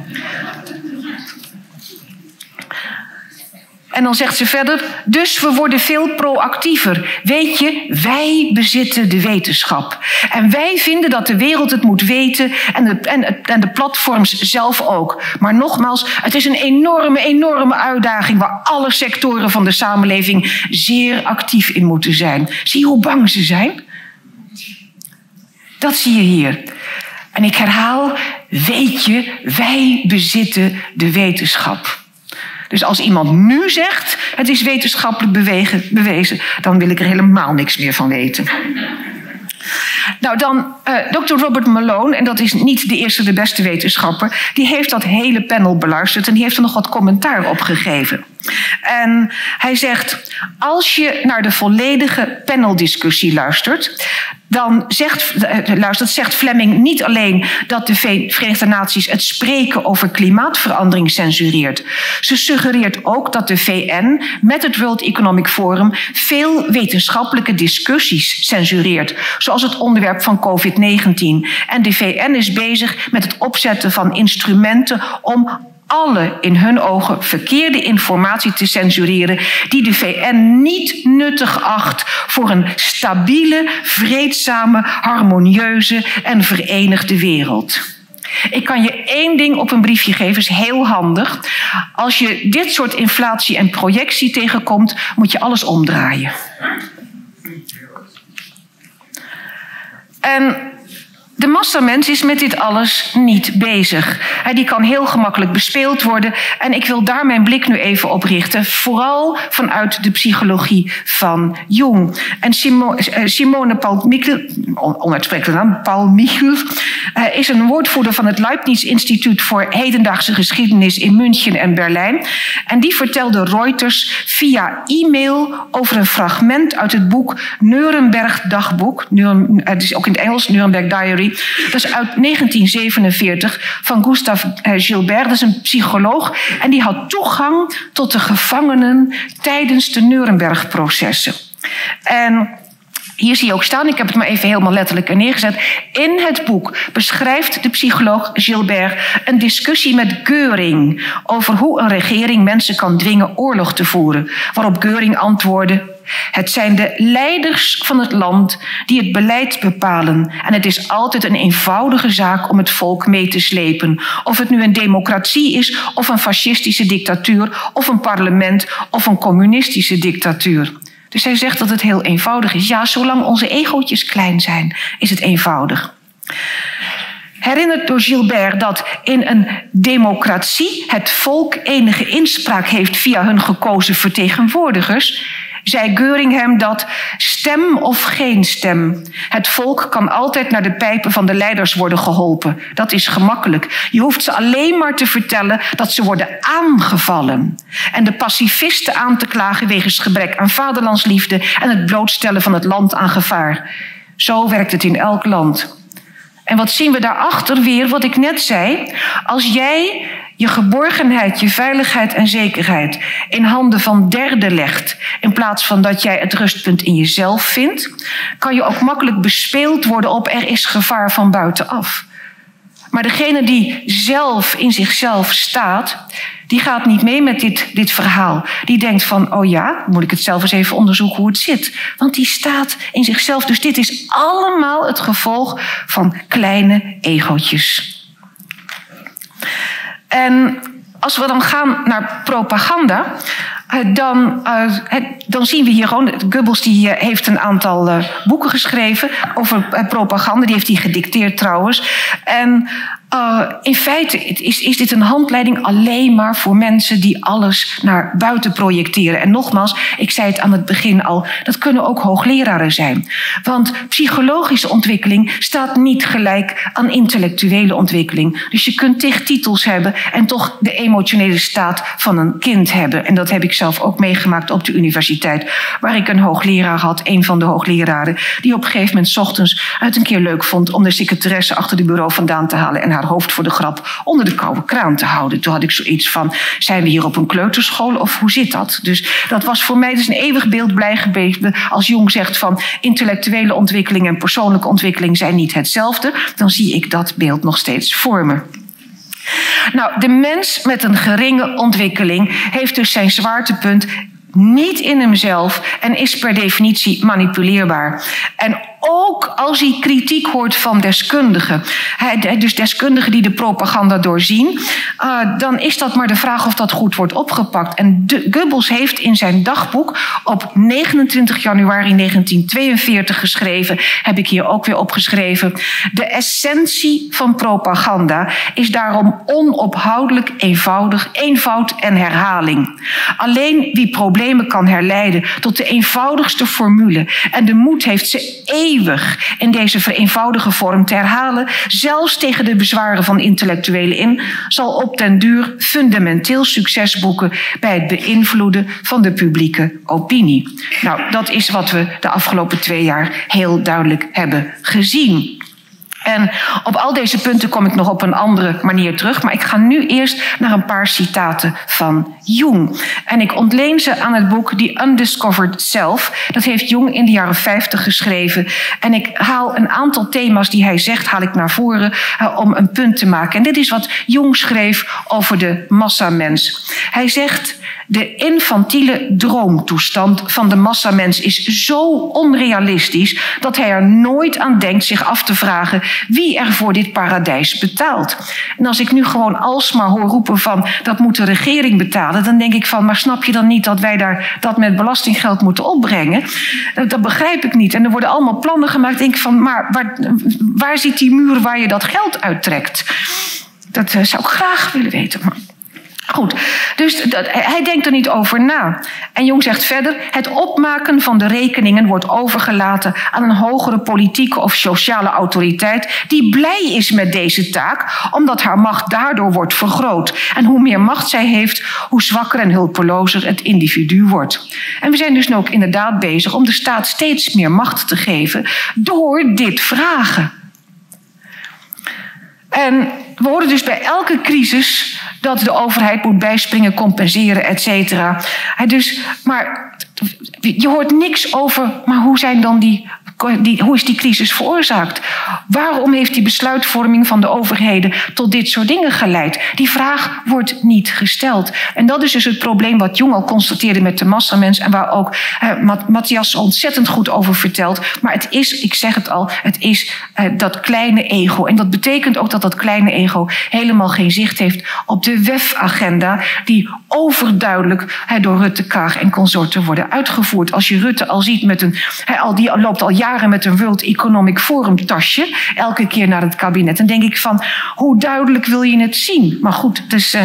En dan zegt ze verder, dus we worden veel proactiever. Weet je, wij bezitten de wetenschap. En wij vinden dat de wereld het moet weten en de, en, en de platforms zelf ook. Maar nogmaals, het is een enorme, enorme uitdaging waar alle sectoren van de samenleving zeer actief in moeten zijn. Zie hoe bang ze zijn? Dat zie je hier. En ik herhaal, weet je, wij bezitten de wetenschap. Dus als iemand nu zegt het is wetenschappelijk bewezen, dan wil ik er helemaal niks meer van weten. Nou, dan uh. Robert Malone, en dat is niet de eerste, de beste wetenschapper, die heeft dat hele panel beluisterd en die heeft er nog wat commentaar op gegeven. En hij zegt: als je naar de volledige paneldiscussie luistert, dan zegt, eh, luistert, zegt Fleming niet alleen dat de Verenigde Naties het spreken over klimaatverandering censureert. Ze suggereert ook dat de VN met het World Economic Forum veel wetenschappelijke discussies censureert, zoals het onderwerp van COVID-19. En de VN is bezig met het opzetten van instrumenten om alle in hun ogen verkeerde informatie te censureren die de VN niet nuttig acht voor een stabiele, vreedzame, harmonieuze en verenigde wereld. Ik kan je één ding op een briefje geven, is heel handig. Als je dit soort inflatie en projectie tegenkomt, moet je alles omdraaien. En de massamens is met dit alles niet bezig. Die kan heel gemakkelijk bespeeld worden. En ik wil daar mijn blik nu even op richten. Vooral vanuit de psychologie van Jung. En eh, Simone Paul Michel, naam, Paul Michel, eh, is een woordvoerder van het Leibniz Instituut voor Hedendaagse Geschiedenis in München en Berlijn. En die vertelde Reuters via e-mail over een fragment uit het boek Nuremberg Dagboek. Het is ook in het Engels, Nuremberg Diary dat is uit 1947 van Gustave eh, Gilbert. Dat is een psycholoog. En die had toegang tot de gevangenen tijdens de Nuremberg-processen. En hier zie je ook staan, ik heb het maar even helemaal letterlijk neergezet. In het boek beschrijft de psycholoog Gilbert een discussie met Geuring over hoe een regering mensen kan dwingen oorlog te voeren. Waarop Geuring antwoordde: het zijn de leiders van het land die het beleid bepalen. En het is altijd een eenvoudige zaak om het volk mee te slepen. Of het nu een democratie is, of een fascistische dictatuur, of een parlement, of een communistische dictatuur. Dus hij zegt dat het heel eenvoudig is. Ja, zolang onze egootjes klein zijn, is het eenvoudig. Herinnert door Gilbert dat in een democratie het volk enige inspraak heeft via hun gekozen vertegenwoordigers, zei Geuring hem dat stem of geen stem. Het volk kan altijd naar de pijpen van de leiders worden geholpen. Dat is gemakkelijk. Je hoeft ze alleen maar te vertellen dat ze worden aangevallen. En de pacifisten aan te klagen wegens gebrek aan vaderlandsliefde en het blootstellen van het land aan gevaar. Zo werkt het in elk land. En wat zien we daarachter weer, wat ik net zei? Als jij je geborgenheid, je veiligheid en zekerheid in handen van derden legt, in plaats van dat jij het rustpunt in jezelf vindt, kan je ook makkelijk bespeeld worden op er is gevaar van buitenaf. Maar degene die zelf in zichzelf staat, die gaat niet mee met dit, dit verhaal. Die denkt van, oh ja, moet ik het zelf eens even onderzoeken hoe het zit. Want die staat in zichzelf. Dus dit is allemaal het gevolg van kleine egootjes. En als we dan gaan naar propaganda, dan, uh, dan zien we hier gewoon. Goebbels die uh, heeft een aantal boeken geschreven over propaganda. Die heeft hij gedicteerd trouwens. En uh, in feite is, is dit een handleiding alleen maar voor mensen die alles naar buiten projecteren. En nogmaals, ik zei het aan het begin al, dat kunnen ook hoogleraren zijn. Want psychologische ontwikkeling staat niet gelijk aan intellectuele ontwikkeling. Dus je kunt tig titels hebben en toch de emotionele staat van een kind hebben. En dat heb ik zelf ook meegemaakt op de universiteit, waar ik een hoogleraar had, een van de hoogleraren, die op een gegeven moment ochtends het een keer leuk vond om de secretaresse achter de bureau vandaan te halen en haar hoofd voor de grap onder de koude kraan te houden. Toen had ik zoiets van: zijn we hier op een kleuterschool of hoe zit dat? Dus dat was voor mij dus een eeuwig beeld blij geweest. Als Jong zegt van intellectuele ontwikkeling en persoonlijke ontwikkeling zijn niet hetzelfde, dan zie ik dat beeld nog steeds voor me. Nou, de mens met een geringe ontwikkeling heeft dus zijn zwaartepunt niet in hemzelf en is per definitie manipuleerbaar. En ook als hij kritiek hoort van deskundigen. dus deskundigen die de propaganda doorzien. Uh, dan is dat maar de vraag of dat goed wordt opgepakt. En Goebbels heeft in zijn dagboek op 29 januari 1942 geschreven, heb ik hier ook weer opgeschreven. De essentie van propaganda is daarom onophoudelijk eenvoudig, eenvoud en herhaling. Alleen wie problemen kan herleiden tot de eenvoudigste formule en de moed heeft ze eeuwig in deze vereenvoudige vorm te herhalen, zelfs tegen de bezwaren van intellectuelen in, zal op den duur fundamenteel succes boeken bij het beïnvloeden van de publieke opinie. Nou, dat is wat we de afgelopen twee jaar heel duidelijk hebben gezien. En op al deze punten kom ik nog op een andere manier terug. Maar ik ga nu eerst naar een paar citaten van Jung. En ik ontleen ze aan het boek The Undiscovered Self. Dat heeft Jung in de jaren 50 geschreven. En ik haal een aantal thema's die hij zegt, haal ik naar voren uh, om een punt te maken. En dit is wat Jung schreef over de massamens. Hij zegt. De infantiele droomtoestand van de massamens is zo onrealistisch dat hij er nooit aan denkt zich af te vragen wie er voor dit paradijs betaalt. En als ik nu gewoon alsmaar hoor roepen van dat moet de regering betalen, dan denk ik van, maar snap je dan niet dat wij daar dat met belastinggeld moeten opbrengen? Dat, begrijp ik niet. En er worden allemaal plannen gemaakt. Denk van, maar waar, waar zit die muur waar je dat geld uittrekt? Dat uh, zou ik graag willen weten. Goed, dus dat, hij denkt er niet over na. En Jong zegt verder: het opmaken van de rekeningen wordt overgelaten aan een hogere politieke of sociale autoriteit die blij is met deze taak, omdat haar macht daardoor wordt vergroot. En hoe meer macht zij heeft, hoe zwakker en hulpelozer het individu wordt. En we zijn dus ook inderdaad bezig om de staat steeds meer macht te geven door dit vragen. En we horen dus bij elke crisis dat de overheid moet bijspringen, compenseren, et cetera. Dus, maar je hoort niks over, maar hoe zijn dan die hoe is die crisis veroorzaakt? Waarom heeft die besluitvorming van de overheden tot dit soort dingen geleid? Die vraag wordt niet gesteld. En dat is dus het probleem wat Jung al constateerde met de massamens en waar ook eh, Matthias ontzettend goed over vertelt. Maar het is, ik zeg het al, het is eh, dat kleine ego. En dat betekent ook dat dat kleine ego helemaal geen zicht heeft op de WEF-agenda die overduidelijk door Rutte, Kaag en consorten worden uitgevoerd. Als je Rutte al ziet met een, al die loopt al jaren met een World Economic Forum tasje, elke keer naar het kabinet. Dan denk ik van, hoe duidelijk wil je het zien? Maar goed, dus... Uh,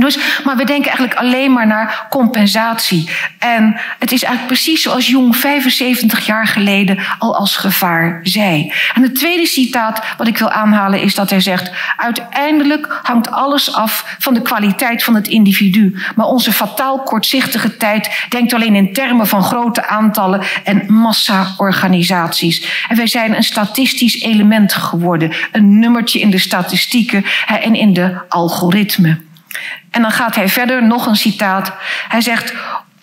dus, maar we denken eigenlijk alleen maar naar compensatie. En het is eigenlijk precies zoals Jong 75 jaar geleden al als gevaar zei. En het tweede citaat wat ik wil aanhalen is dat hij zegt: Uiteindelijk hangt alles af van de kwaliteit van het individu. Maar onze fataal kortzichtige tijd denkt alleen in termen van grote aantallen en massa-organisaties. En wij zijn een statistisch element geworden, een nummertje in de statistieken en in de algoritmen. En dan gaat hij verder, nog een citaat. Hij zegt,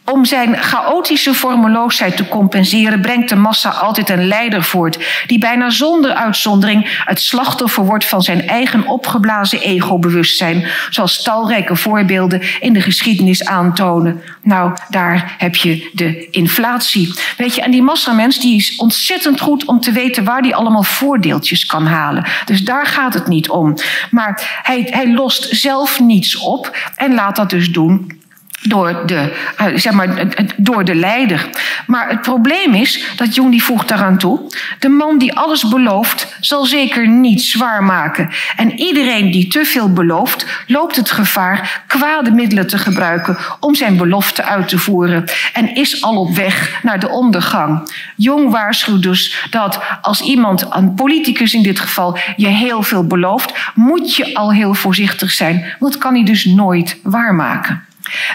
om zijn chaotische vormeloosheid te compenseren, brengt de massa altijd een leider voort, die bijna zonder uitzondering het slachtoffer wordt van zijn eigen opgeblazen ego-bewustzijn, zoals talrijke voorbeelden in de geschiedenis aantonen. Nou, daar heb je de inflatie. Weet je, en die massamens die is ontzettend goed om te weten waar die allemaal voordeeltjes kan halen. Dus daar gaat het niet om. Maar hij, hij lost zelf niets op en laat dat dus doen door de, uh, zeg maar, door de leider. Maar het probleem is, dat Jung die voegt daaraan toe, de man die alles belooft, zal zeker niet zwaar maken. En iedereen die te veel belooft, loopt het gevaar kwade middelen te gebruiken om zijn belofte uit te voeren en is al op weg naar de ondergang. Jong waarschuwt dus dat als iemand, een politicus in dit geval, je heel veel belooft, moet je al heel voorzichtig zijn, want dat kan hij dus nooit waarmaken.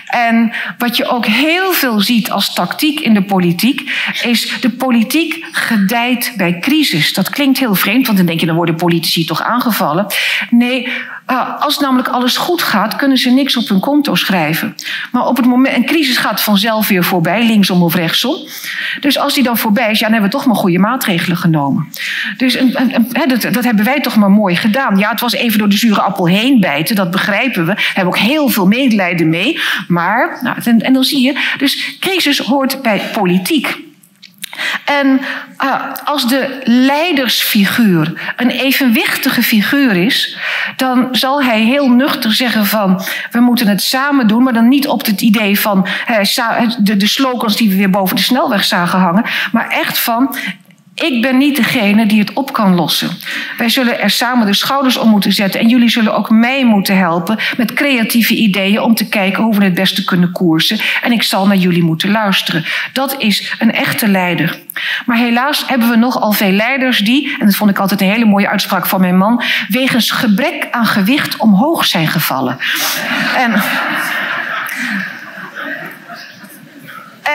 En wat je ook heel veel ziet als tactiek in de politiek, is de politiek gedijt bij crisis. Dat klinkt heel vreemd, want dan denk je, dan worden politici toch aangevallen. Nee, uh, als namelijk alles goed gaat, kunnen ze niks op hun konto schrijven. Maar op het moment, een crisis gaat vanzelf weer voorbij, linksom of rechtsom. Dus als die dan voorbij is, ja, dan hebben we toch maar goede maatregelen genomen. Dus een, dat, dat, hebben wij toch maar mooi gedaan. Ja, het was even door de zure appel heen bijten, dat begrijpen we. Daar hebben ook heel veel medelijden mee. Maar, nou, en, dan zie je, dus crisis hoort bij politiek. En uh, als de leidersfiguur een evenwichtige figuur is, dan zal hij heel nuchter zeggen van we moeten het samen doen, maar dan niet op het idee van uh, de, de slogans die we weer boven de snelweg zagen hangen, maar echt van ik ben niet degene die het op kan lossen. Wij zullen er samen de schouders om moeten zetten. En jullie zullen ook mij moeten helpen met creatieve ideeën om te kijken hoe we het beste kunnen koersen. En ik zal naar jullie moeten luisteren. Dat is een echte leider. Maar helaas hebben we nogal veel leiders die, en dat vond ik altijd een hele mooie uitspraak van mijn man, wegens gebrek aan gewicht omhoog zijn gevallen. En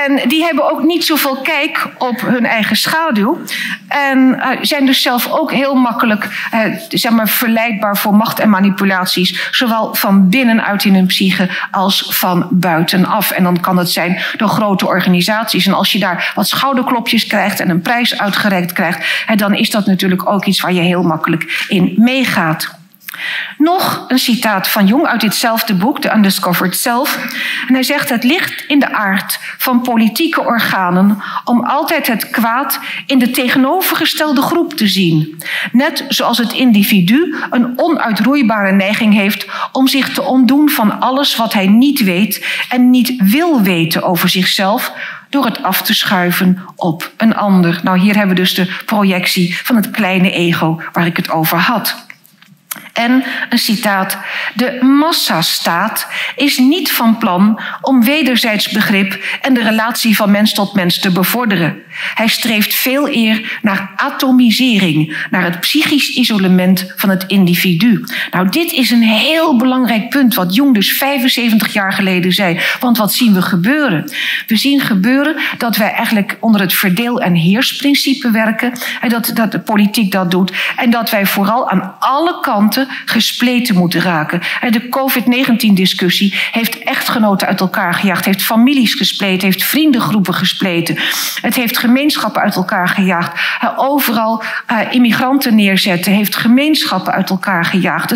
En die hebben ook niet zoveel kijk op hun eigen schaduw. En uh, zijn dus zelf ook heel makkelijk uh, zeg maar, verleidbaar voor macht en manipulaties. Zowel van binnenuit in hun psyche als van buitenaf. En dan kan het zijn door grote organisaties. En als je daar wat schouderklopjes krijgt en een prijs uitgereikt krijgt, dan is dat natuurlijk ook iets waar je heel makkelijk in meegaat. Nog een citaat van Jung uit ditzelfde boek, The Undiscovered Self. En hij zegt: Het ligt in de aard van politieke organen om altijd het kwaad in de tegenovergestelde groep te zien. Net zoals het individu een onuitroeibare neiging heeft om zich te ontdoen van alles wat hij niet weet en niet wil weten over zichzelf, door het af te schuiven op een ander. Nou, hier hebben we dus de projectie van het kleine ego waar ik het over had. En een citaat: De massastaat is niet van plan om wederzijds begrip en de relatie van mens tot mens te bevorderen. Hij streeft veel eer naar atomisering, naar het psychisch isolement van het individu. Nou, dit is een heel belangrijk punt wat Jung dus 75 jaar geleden zei. Want wat zien we gebeuren? We zien gebeuren dat wij eigenlijk onder het verdeel- en heersprincipe werken. En dat, dat de politiek dat doet. En dat wij vooral aan alle kanten gespleten moeten raken. En de COVID-19-discussie heeft echtgenoten uit elkaar gejaagd, heeft families gespleten, heeft vriendengroepen gespleten. Het heeft gemeenschappen uit elkaar gejaagd. Overal uh, immigranten neerzetten heeft gemeenschappen uit elkaar gejaagd.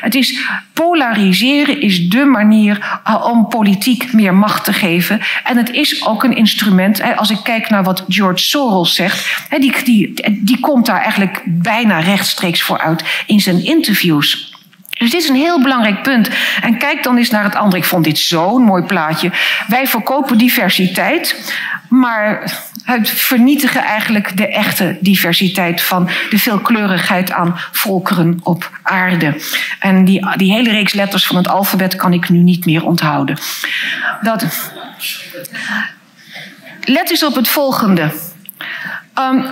Het is, polariseren is de manier uh, om politiek meer macht te geven. En het is ook een instrument. Als ik kijk naar wat George Soros zegt, die, die, die komt daar eigenlijk bijna rechtstreeks voor uit in zijn Dus dit is een heel belangrijk punt. En kijk dan eens naar het andere. Ik vond dit zo'n mooi plaatje. Wij verkopen diversiteit, maar het vernietigen eigenlijk de echte diversiteit van de veelkleurigheid aan volkeren op aarde. En die, die hele reeks letters van het alfabet kan ik nu niet meer onthouden. Dat, let eens op het volgende. Um,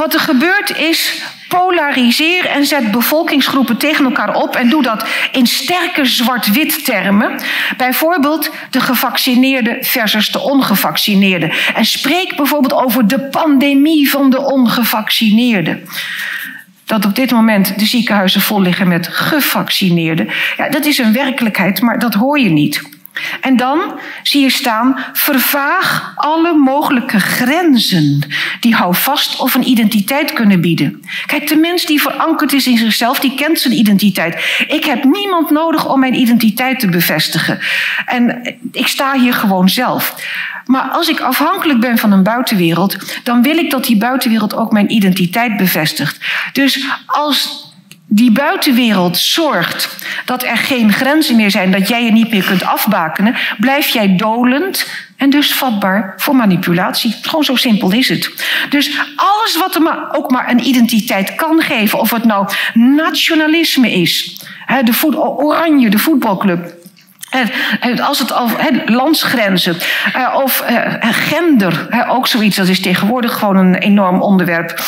wat er gebeurt is, polariseer en zet bevolkingsgroepen tegen elkaar op en doe dat in sterke zwart-wit termen. Bijvoorbeeld de gevaccineerde versus de ongevaccineerde. En spreek bijvoorbeeld over de pandemie van de ongevaccineerden dat op dit moment de ziekenhuizen vol liggen met gevaccineerden. Ja, dat is een werkelijkheid, maar dat hoor je niet. En dan zie je staan, vervaag alle mogelijke grenzen die houvast of een identiteit kunnen bieden. Kijk, de mens die verankerd is in zichzelf, die kent zijn identiteit. Ik heb niemand nodig om mijn identiteit te bevestigen. En ik sta hier gewoon zelf. Maar als ik afhankelijk ben van een buitenwereld, dan wil ik dat die buitenwereld ook mijn identiteit bevestigt. Dus als die buitenwereld zorgt dat er geen grenzen meer zijn, dat jij je niet meer kunt afbakenen, blijf jij dolend en dus vatbaar voor manipulatie. Gewoon zo simpel is het. Dus alles wat er maar, ook maar een identiteit kan geven, of het nou nationalisme is, de oranje, de voetbalclub, als het over landsgrenzen uh, of uh, gender, ook zoiets, dat is tegenwoordig gewoon een enorm onderwerp.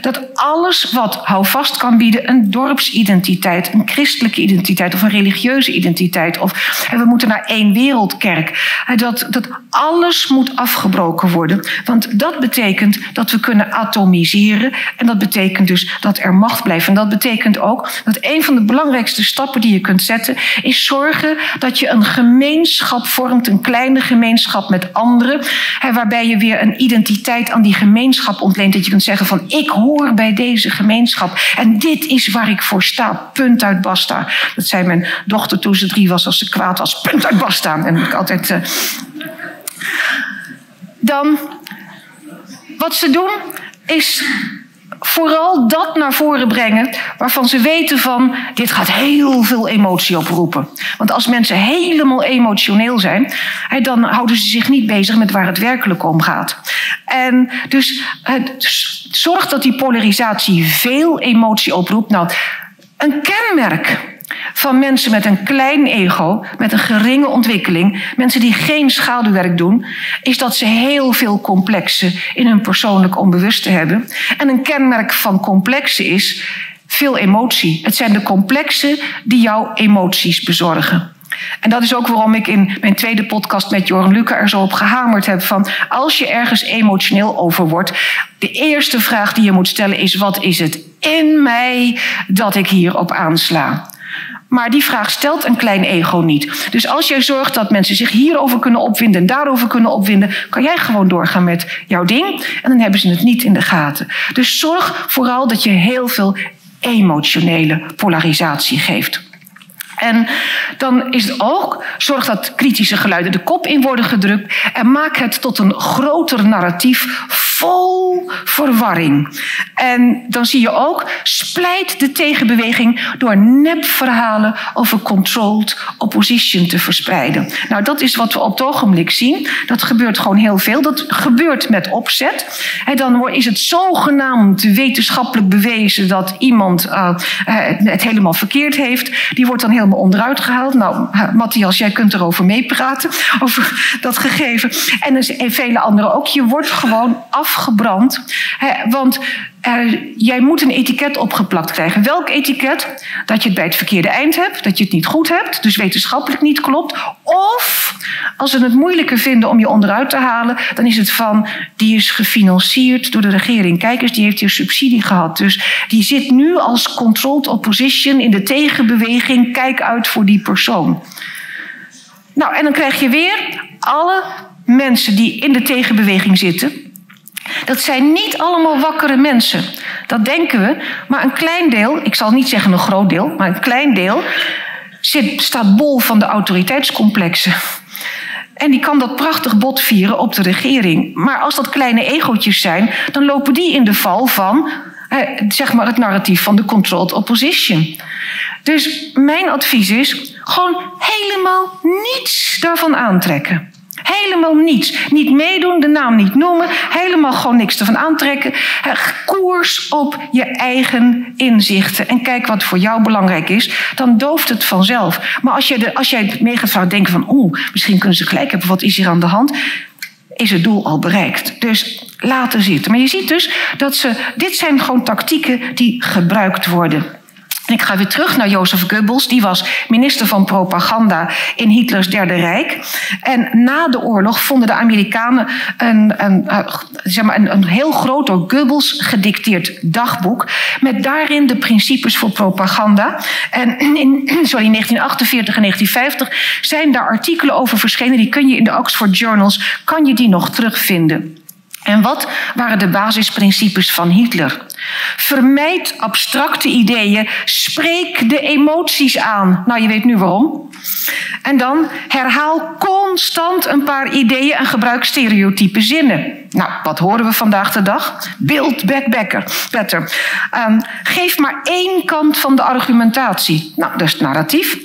dat alles wat houvast kan bieden, een dorpsidentiteit, een christelijke identiteit of een religieuze identiteit, of we moeten naar één wereldkerk, dat, dat alles moet afgebroken worden. Want dat betekent dat we kunnen atomiseren en dat betekent dus dat er macht blijft. En dat betekent ook dat een van de belangrijkste stappen die je kunt zetten, is zorgen dat je een gemeenschap vormt, een kleine gemeenschap met anderen, hè, waarbij je weer een identiteit aan die gemeenschap ontleent. Dat je kunt zeggen van ik hoor bij deze gemeenschap en dit is waar ik voor sta. Punt uit basta. Dat zei mijn dochter toen ze drie was als ze kwaad was. Punt uit basta. En ik altijd. Uh... Dan wat ze doen is vooral dat naar voren brengen waarvan ze weten van dit gaat heel veel emotie oproepen. Want als mensen helemaal emotioneel zijn, dan houden ze zich niet bezig met waar het werkelijk om gaat. En dus zorg dat die polarisatie veel emotie oproept. Nou, een kenmerk van mensen met een klein ego, met een geringe ontwikkeling, mensen die geen schaduwwerk doen, is dat ze heel veel complexen in hun persoonlijk onbewuste hebben. En een kenmerk van complexen is veel emotie. Het zijn de complexen die jouw emoties bezorgen. En dat is ook waarom ik in mijn tweede podcast met Joran Luca er zo op gehamerd heb van als je ergens emotioneel over wordt, de eerste vraag die je moet stellen is wat is het in mij dat ik hierop aansla? Maar die vraag stelt een klein ego niet. Dus als jij zorgt dat mensen zich hierover kunnen opwinden en daarover kunnen opwinden, kan jij gewoon doorgaan met jouw ding en dan hebben ze het niet in de gaten. Dus zorg vooral dat je heel veel emotionele polarisatie geeft. En dan is het ook, zorg dat kritische geluiden de kop in worden gedrukt en maak het tot een groter narratief vol verwarring. En dan zie je ook, splijt de tegenbeweging door nepverhalen over controlled opposition te verspreiden. Nou, dat is wat we op het ogenblik zien. Dat gebeurt gewoon heel veel. Dat gebeurt met opzet. En dan is het zogenaamd wetenschappelijk bewezen dat iemand uh, het helemaal verkeerd heeft. Die wordt dan helemaal onderuit gehaald. Nou, Matthias, jij kunt erover meepraten, over dat gegeven. En vele anderen ook. Je wordt gewoon af afgebrand. Hè, want jij moet een etiket opgeplakt krijgen. Welk etiket? Dat je het bij het verkeerde eind hebt, dat je het niet goed hebt, dus wetenschappelijk niet klopt. Of als ze het moeilijker vinden om je onderuit te halen, dan is het van die is gefinancierd door de regering. Kijk eens, die heeft hier subsidie gehad. Dus die zit nu als controlled opposition in de tegenbeweging. Kijk uit voor die persoon. Nou, en dan krijg je weer alle mensen die in de tegenbeweging zitten dat zijn niet allemaal wakkere mensen. Dat denken we. Maar een klein deel, ik zal niet zeggen een groot deel, maar een klein deel zit, staat bol van de autoriteitscomplexen. En die kan dat prachtig bot vieren op de regering. Maar als dat kleine egootjes zijn, dan lopen die in de val van zeg maar het narratief van de controlled opposition. Dus mijn advies is gewoon helemaal niets daarvan aantrekken. Helemaal niets. Niet meedoen, de naam niet noemen. Helemaal gewoon niks ervan aantrekken. Koers op je eigen inzichten. En kijk wat voor jou belangrijk is. Dan dooft het vanzelf. Maar als, je als jij mee gaat denken van... oeh, misschien kunnen ze gelijk hebben. Wat is hier aan de hand? Is het doel al bereikt. Dus laten zitten. Maar je ziet dus dat ze... Dit zijn gewoon tactieken die gebruikt worden. Ik ga weer terug naar Jozef Goebbels. Die was minister van propaganda in Hitlers Derde Rijk. En na de oorlog vonden de Amerikanen een, een, uh, zeg maar een heel groot door Goebbels gedicteerd dagboek. Met daarin de principes voor propaganda. En in sorry, 1948 en 1950 zijn daar artikelen over verschenen. Die kun je in de Oxford Journals, kan je die nog terugvinden. En wat waren de basisprincipes van Hitler? Vermijd abstracte ideeën, spreek de emoties aan. Nou, je weet nu waarom. En dan herhaal constant een paar ideeën en gebruik stereotype zinnen. Nou, wat horen we vandaag de dag? Build back better. Um, geef maar één kant van de argumentatie. Nou, dat is narratief.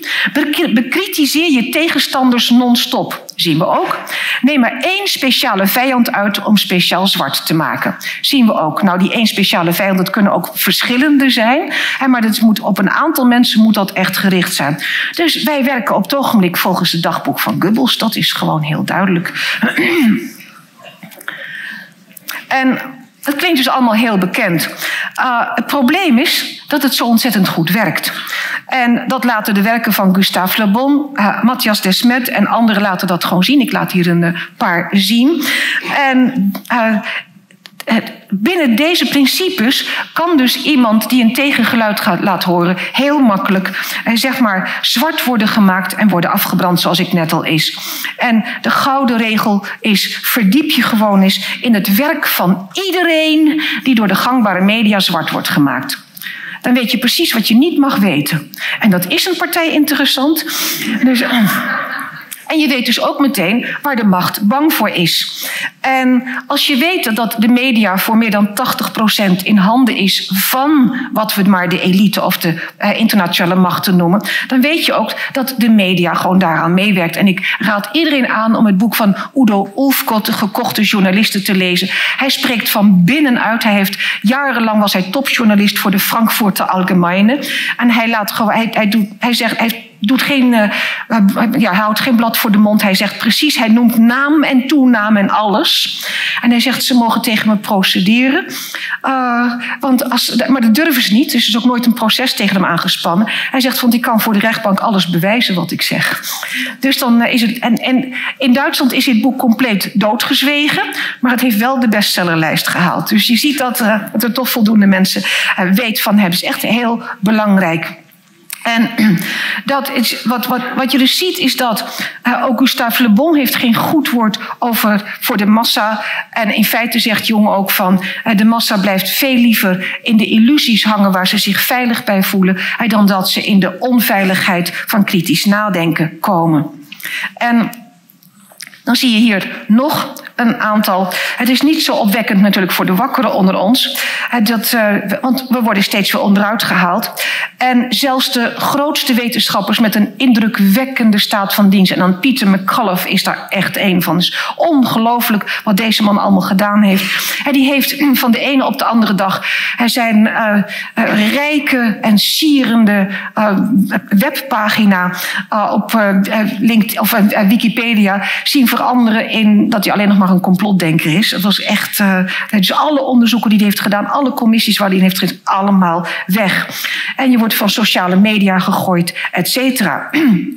Bekritiseer je tegenstanders non-stop. Zien we ook. Neem maar één speciale vijand uit om speciaal zwart te maken. Zien we ook. Nou, die één speciale vijand, dat kunnen ook verschillende zijn. Maar dat moet, op een aantal mensen moet dat echt gericht zijn. Dus wij werken op het ogenblik volgens het dagboek van Goebbels. Dat is gewoon heel duidelijk. En dat klinkt dus allemaal heel bekend. Uh, het probleem is dat het zo ontzettend goed werkt. En dat laten de werken van Gustave Le Bon, uh, Matthias Desmet en anderen laten dat gewoon zien. Ik laat hier een uh, paar zien. En binnen deze principes kan dus iemand die een tegengeluid gaat laat horen heel makkelijk eh, zeg maar zwart worden gemaakt en worden afgebrand zoals ik net al is. En de gouden regel is verdiep je gewoon eens in het werk van iedereen die door de gangbare media zwart wordt gemaakt. Dan weet je precies wat je niet mag weten. En dat is een partij interessant. Dus, En je weet dus ook meteen waar de macht bang voor is. En als je weet dat de media voor meer dan 80% in handen is van wat we maar de elite of de uh, internationale machten noemen, dan weet je ook dat de media gewoon daaraan meewerkt. En ik raad iedereen aan om het boek van Udo Ulfkot, de gekochte journalisten, te lezen. Hij spreekt van binnenuit. Hij heeft jarenlang was hij topjournalist voor de Frankfurter Allgemeine. En hij laat gewoon, hij, hij, doet, hij zegt, hij doet geen, uh, ja, hij houdt geen blad voor de mond. Hij zegt precies, hij noemt naam en toenaam en alles. En hij zegt, ze mogen tegen me procederen. Uh, want als, maar dat durven ze niet, dus er is ook nooit een proces tegen hem aangespannen. Hij zegt, want ik kan voor de rechtbank alles bewijzen wat ik zeg. Dus dan is het, en, en in Duitsland is dit boek compleet doodgezwegen, maar het heeft wel de bestsellerlijst gehaald. Dus je ziet dat, er toch voldoende mensen uh, weet van hebben. Het is echt heel belangrijk. En dat is, wat, wat, wat je dus ziet is dat uh, ook Le Bon heeft geen goed woord over voor de massa. En in feite zegt Jong ook van uh, de massa blijft veel liever in de illusies hangen waar ze zich veilig bij voelen, uh, dan dat ze in de onveiligheid van kritisch nadenken komen. En dan zie je hier nog een aantal. Het is niet zo opwekkend natuurlijk voor de wakkeren onder ons. Dat, uh, want we worden steeds weer onderuit gehaald. En zelfs de grootste wetenschappers met een indrukwekkende staat van dienst. En dan Pieter McCullough is daar echt een van. Het is ongelooflijk wat deze man allemaal gedaan heeft. En die heeft van de ene op de andere dag zijn uh, rijke en sierende webpagina op LinkedIn of Wikipedia zien veranderen in dat hij alleen nog maar een complotdenker is. Het was echt, uh, dus alle onderzoeken die hij heeft gedaan, alle commissies waar hij in heeft gezeten, allemaal weg. En je wordt van sociale media gegooid, et cetera.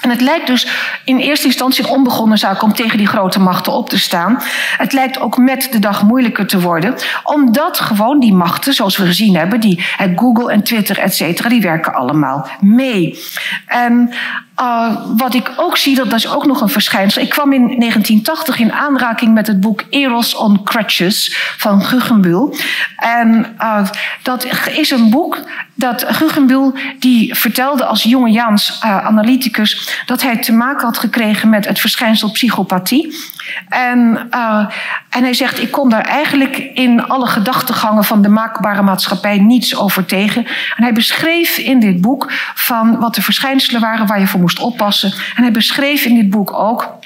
En het lijkt dus in eerste instantie een onbegonnen zaak om tegen die grote machten op te staan. Het lijkt ook met de dag moeilijker te worden, omdat gewoon die machten, zoals we gezien hebben, die Google en Twitter, et cetera, die werken allemaal mee. En uh, wat ik ook zie, dat, dat is ook nog een verschijnsel. Ik kwam in 1980 in aanraking met het boek Eros on Crutches van Guggenbuhl. En uh, dat is een boek dat Guggenbuhl die vertelde als jongejaans uh, analyticus dat hij te maken had gekregen met het verschijnsel psychopathie. En, uh, en hij zegt, ik kon daar eigenlijk in alle gedachtegangen van de maakbare maatschappij niets over tegen. En hij beschreef in dit boek van wat de verschijnselen waren waar je voor moest oppassen. En hij beschreef in dit boek ook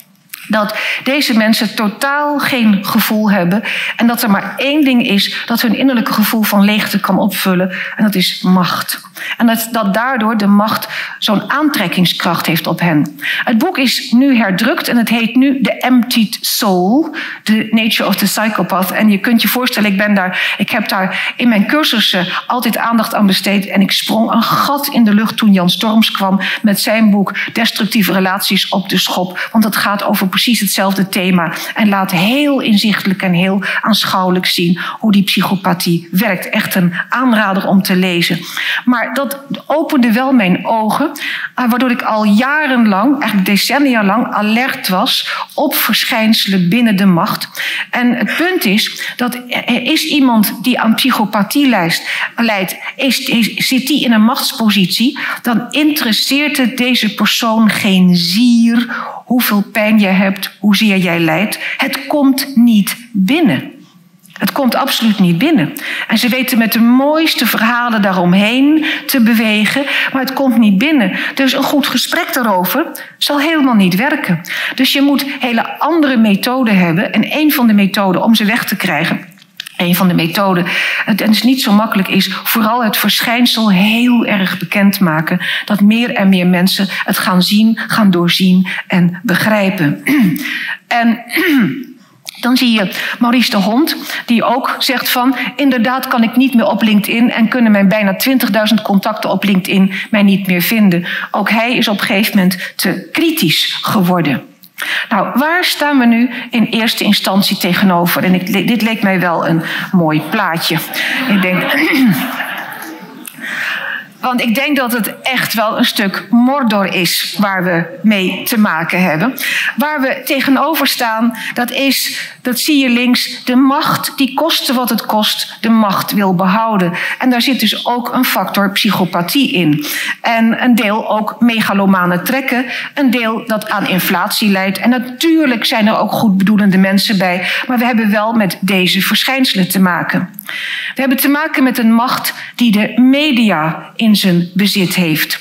dat deze mensen totaal geen gevoel hebben. En dat er maar één ding is dat hun innerlijke gevoel van leegte kan opvullen. En dat is macht. En dat, dat daardoor de macht zo'n aantrekkingskracht heeft op hen. Het boek is nu herdrukt en het heet nu The Emptied Soul, The Nature of the Psychopath. En je kunt je voorstellen, ik ben daar, ik heb daar in mijn cursussen altijd aandacht aan besteed. En ik sprong een gat in de lucht toen Jan Storms kwam met zijn boek Destructieve Relaties op de Schop. Want het gaat over hetzelfde thema. En laat heel inzichtelijk en heel aanschouwelijk zien hoe die psychopathie werkt. Echt een aanrader om te lezen. Maar dat opende wel mijn ogen, eh, waardoor ik al jarenlang, eigenlijk decennia lang, alert was op verschijnselen binnen de macht. En het punt is dat is iemand die aan psychopathie leidt, is, zit die in een machtspositie, dan interesseert het deze persoon geen zier hoeveel pijn je hebt, hoezeer jij lijdt. Het komt niet binnen. Het komt absoluut niet binnen. En ze weten met de mooiste verhalen daaromheen te bewegen, maar het komt niet binnen. Dus een goed gesprek daarover zal helemaal niet werken. Dus je moet hele andere methoden hebben. En een van de methoden om ze weg te krijgen, een van de methoden, en het is niet zo makkelijk, is vooral het verschijnsel heel erg bekendmaken. Dat meer en meer mensen het gaan zien, gaan doorzien en begrijpen. En dan zie je Maurice de Hond, die ook zegt van... inderdaad kan ik niet meer op LinkedIn... en kunnen mijn bijna 20.000 contacten op LinkedIn mij niet meer vinden. Ook hij is op een gegeven moment te kritisch geworden. Nou, waar staan we nu in eerste instantie tegenover? En ik, dit leek mij wel een mooi plaatje. Ik denk... Want ik denk dat het echt wel een stuk Mordor is waar we mee te maken hebben. Waar we tegenover staan, dat is, dat zie je links, de macht die koste wat het kost, de macht wil behouden. En daar zit dus ook een factor psychopathie in. En een deel ook megalomane trekken, een deel dat aan inflatie leidt. En natuurlijk zijn er ook goedbedoelende mensen bij, maar we hebben wel met deze verschijnselen te maken. We hebben te maken met een macht die de media in zijn bezit heeft.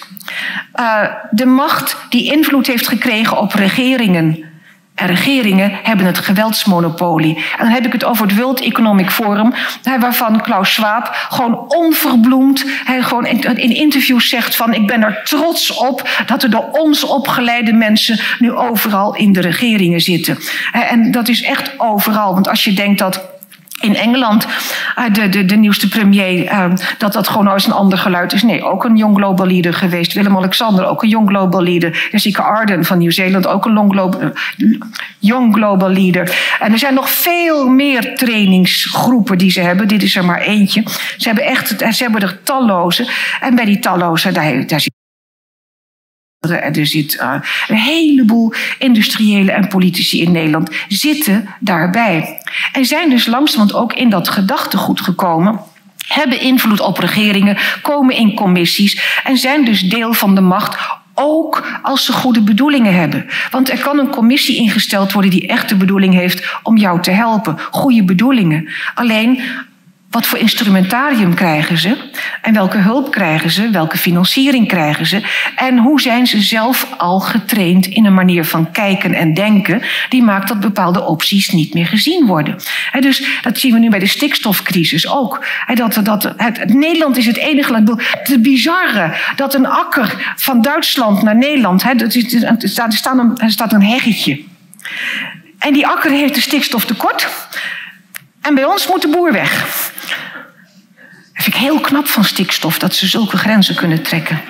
Uh, de macht die invloed heeft gekregen op regeringen. En regeringen hebben het geweldsmonopolie. En dan heb ik het over het World Economic Forum, waarvan Klaus Schwab gewoon onverbloemd, hij gewoon in, in interviews zegt van ik ben er trots op dat er door ons opgeleide mensen nu overal in de regeringen zitten. En dat is echt overal, want als je denkt dat in Engeland, uh, de, de, de nieuwste premier, uh, dat dat gewoon eens een ander geluid is. Nee, ook een young global leader geweest. Willem-Alexander, ook een young global leader. Jessica Arden van Nieuw-Zeeland, ook een long global, young global leader. En er zijn nog veel meer trainingsgroepen die ze hebben. Dit is er maar eentje. Ze hebben echt, ze hebben er talloze. En bij die talloze, daar, daar er zit uh, een heleboel industriële en politici in Nederland zitten daarbij. En zijn dus langzamerhand ook in dat gedachtegoed gekomen hebben invloed op regeringen, komen in commissies en zijn dus deel van de macht. Ook als ze goede bedoelingen hebben. Want er kan een commissie ingesteld worden die echt de bedoeling heeft om jou te helpen. Goede bedoelingen. Alleen wat voor instrumentarium krijgen ze? En welke hulp krijgen ze? Welke financiering krijgen ze? En hoe zijn ze zelf al getraind in een manier van kijken en denken die maakt dat bepaalde opties niet meer gezien worden? dus dat zien we nu bij de stikstofcrisis ook. dat, dat, het, Nederland is het enige land. Het bizarre dat een akker van Duitsland naar Nederland, er staat, een, er staat een heggetje. En die akker heeft een stikstoftekort. En bij ons moet de boer weg. Dat vind ik heel knap van stikstof, dat ze zulke grenzen kunnen trekken.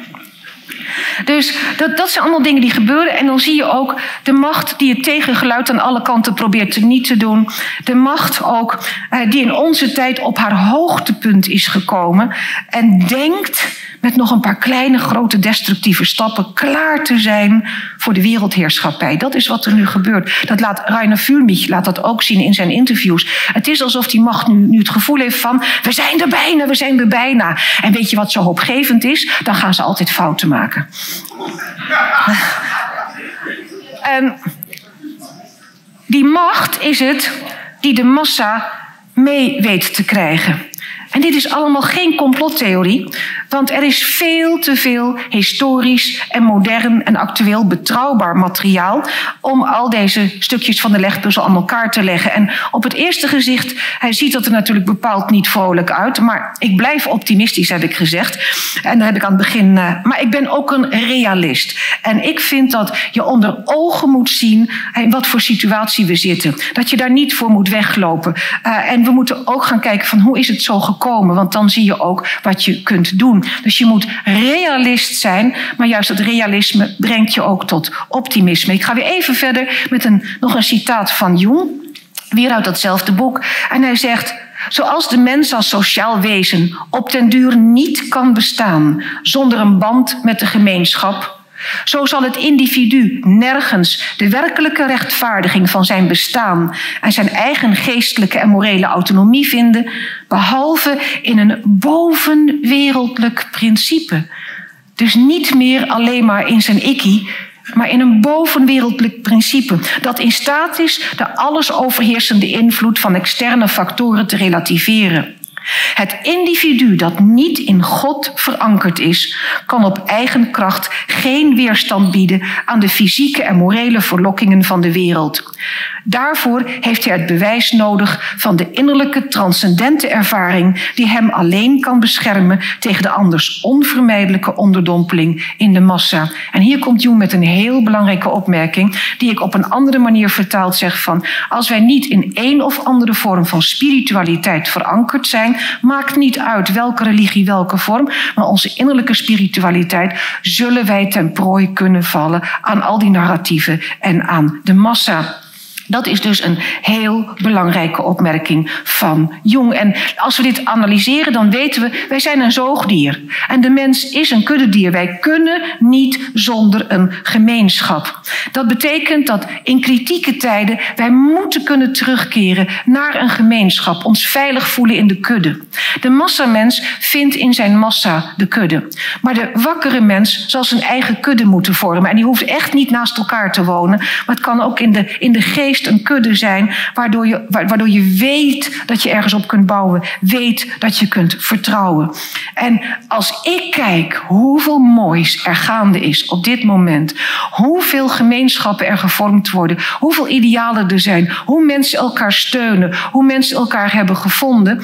Dus dat, dat zijn allemaal dingen die gebeuren. En dan zie je ook de macht die het tegengeluid aan alle kanten probeert te niet te doen. De macht ook eh, die in onze tijd op haar hoogtepunt is gekomen. En denkt met nog een paar kleine, grote destructieve stappen klaar te zijn voor de wereldheerschappij. Dat is wat er nu gebeurt. Dat laat Rainer Fulmich laat dat ook zien in zijn interviews. Het is alsof die macht nu, nu het gevoel heeft van we zijn er bijna, we zijn er bijna. En weet je wat zo hoopgevend is? Dan gaan ze altijd fouten maken. En die macht is het die de massa mee weet te krijgen. En dit is allemaal geen complottheorie, want er is veel te veel historisch en modern en actueel betrouwbaar materiaal om al deze stukjes van de legpuzzel aan elkaar te leggen. En op het eerste gezicht, hij ziet dat er natuurlijk bepaald niet vrolijk uit, maar ik blijf optimistisch, heb ik gezegd. En daar heb ik aan het begin, uh, maar ik ben ook een realist. En ik vind dat je onder ogen moet zien in wat voor situatie we zitten. Dat je daar niet voor moet weglopen. Uh, en we moeten ook gaan kijken van hoe is het zo gekomen komen. Want dan zie je ook wat je kunt doen. Dus je moet realist zijn, maar juist het realisme brengt je ook tot optimisme. Ik ga weer even verder met een, nog een citaat van Jung, weer uit datzelfde boek. En hij zegt. Zoals de mens als sociaal wezen op den duur niet kan bestaan zonder een band met de gemeenschap, zo zal het individu nergens de werkelijke rechtvaardiging van zijn bestaan en zijn eigen geestelijke en morele autonomie vinden, behalve in een bovenwereldlijk principe. Dus niet meer alleen maar in zijn ikkie, maar in een bovenwereldlijk principe dat in staat is de alles overheersende invloed van externe factoren te relativeren. Het individu dat niet in God verankerd is, kan op eigen kracht geen weerstand bieden aan de fysieke en morele verlokkingen van de wereld. Daarvoor heeft hij het bewijs nodig van de innerlijke transcendente ervaring die hem alleen kan beschermen tegen de anders onvermijdelijke onderdompeling in de massa. En hier komt Jung met een heel belangrijke opmerking die ik op een andere manier vertaald zeg van als wij niet in een of andere vorm van spiritualiteit verankerd zijn, maakt niet uit welke religie, welke vorm, maar onze innerlijke spiritualiteit zullen wij ten prooi kunnen vallen aan al die narratieven en aan de massa. Dat is dus een heel belangrijke opmerking van Jung. En als we dit analyseren, dan weten we, wij zijn een zoogdier. En de mens is een kuddedier. Wij kunnen niet zonder een gemeenschap. Dat betekent dat in kritieke tijden wij moeten kunnen terugkeren naar een gemeenschap. Ons veilig voelen in de kudde. De massamens vindt in zijn massa de kudde. Maar de wakkere mens zal zijn eigen kudde moeten vormen. En die hoeft echt niet naast elkaar te wonen. Maar het kan ook in de, in de geest een kudde zijn, waardoor je, waardoor je weet dat je ergens op kunt bouwen, weet dat je kunt vertrouwen. En als ik kijk hoeveel moois er gaande is op dit moment, hoeveel gemeenschappen er gevormd worden, hoeveel idealen er zijn, hoe mensen elkaar steunen, hoe mensen elkaar hebben gevonden.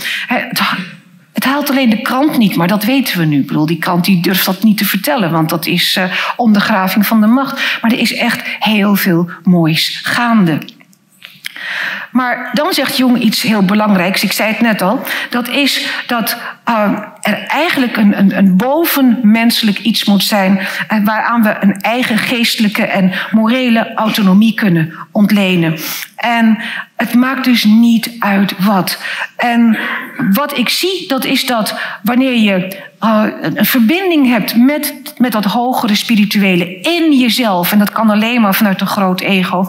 Het haalt alleen de krant niet, maar dat weten we nu. Die krant die durft dat niet te vertellen, want dat is uh, ondergraving van de macht. Maar er is echt heel veel moois gaande. Maar dan zegt Jung iets heel belangrijks, ik zei het net al. Dat is dat uh, er eigenlijk een, een, een, bovenmenselijk iets moet zijn... Uh, waaraan we een eigen geestelijke en morele autonomie kunnen ontlenen. En het maakt dus niet uit wat. En wat ik zie, dat is dat wanneer je uh, een verbinding hebt met, met dat hogere spirituele in jezelf, en dat kan alleen maar vanuit een groot ego,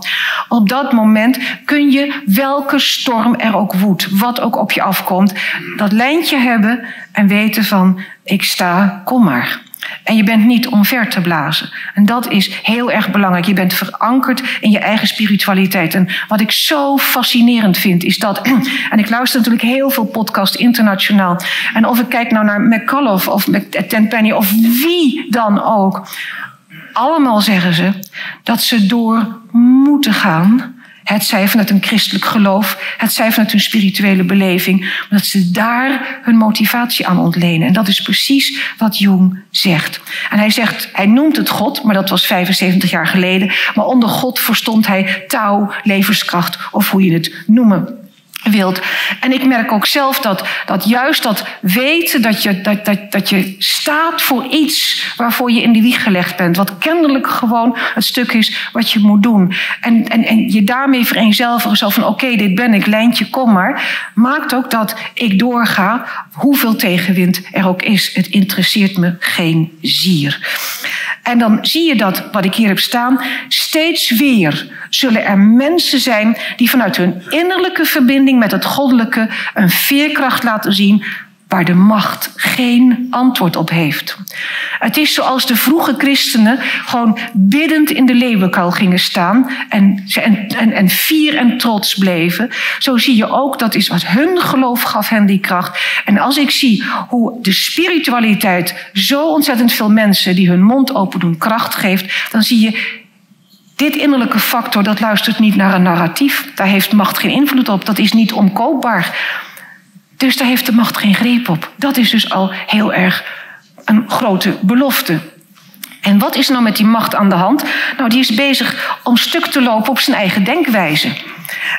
op dat moment kun je welke storm er ook woedt, wat ook op je afkomt, dat lijntje hebben en weten van ik sta, kom maar. En je bent niet omver te blazen. En dat is heel erg belangrijk. Je bent verankerd in je eigen spiritualiteit. En wat ik zo fascinerend vind, is dat. En ik luister natuurlijk heel veel podcasts internationaal. En of ik kijk nou naar McCullough of Tenpenny of wie dan ook. Allemaal zeggen ze dat ze door moeten gaan het zij vanuit een christelijk geloof, het zij vanuit een spirituele beleving, omdat ze daar hun motivatie aan ontlenen. En dat is precies wat Jung zegt. En hij zegt, hij noemt het God, maar dat was 75 jaar geleden. Maar onder God verstond hij touw, levenskracht of hoe je het noemen En ik merk ook zelf dat, dat juist dat weten dat je, dat, dat, dat je staat voor iets waarvoor je in de wieg gelegd bent. Wat kennelijk gewoon het stuk is wat je moet doen. En, en, en je daarmee vereenzelvigen zo van oké, dit ben ik, lijntje, kom maar. Maakt ook dat ik doorga, hoeveel tegenwind er ook is. Het interesseert me geen zier. En dan zie je dat, wat ik hier heb staan, steeds weer zullen er mensen zijn die vanuit hun innerlijke verbinding met het goddelijke een veerkracht laten zien waar de macht geen antwoord op heeft. Het is zoals de vroege christenen gewoon biddend in de leeuwenkuil gingen staan en, en, en, fier en trots bleven. Zo zie je ook, dat is wat hun geloof gaf hen die kracht. En als ik zie hoe de spiritualiteit zo ontzettend veel mensen die hun mond open doen kracht geeft, dan zie je dit innerlijke factor, dat luistert niet naar een narratief. Daar heeft macht geen invloed op. Dat is niet omkoopbaar. Dus daar heeft de macht geen greep op. Dat is dus al heel erg een grote belofte. En wat is nou met die macht aan de hand? Nou, die is bezig om stuk te lopen op zijn eigen denkwijze.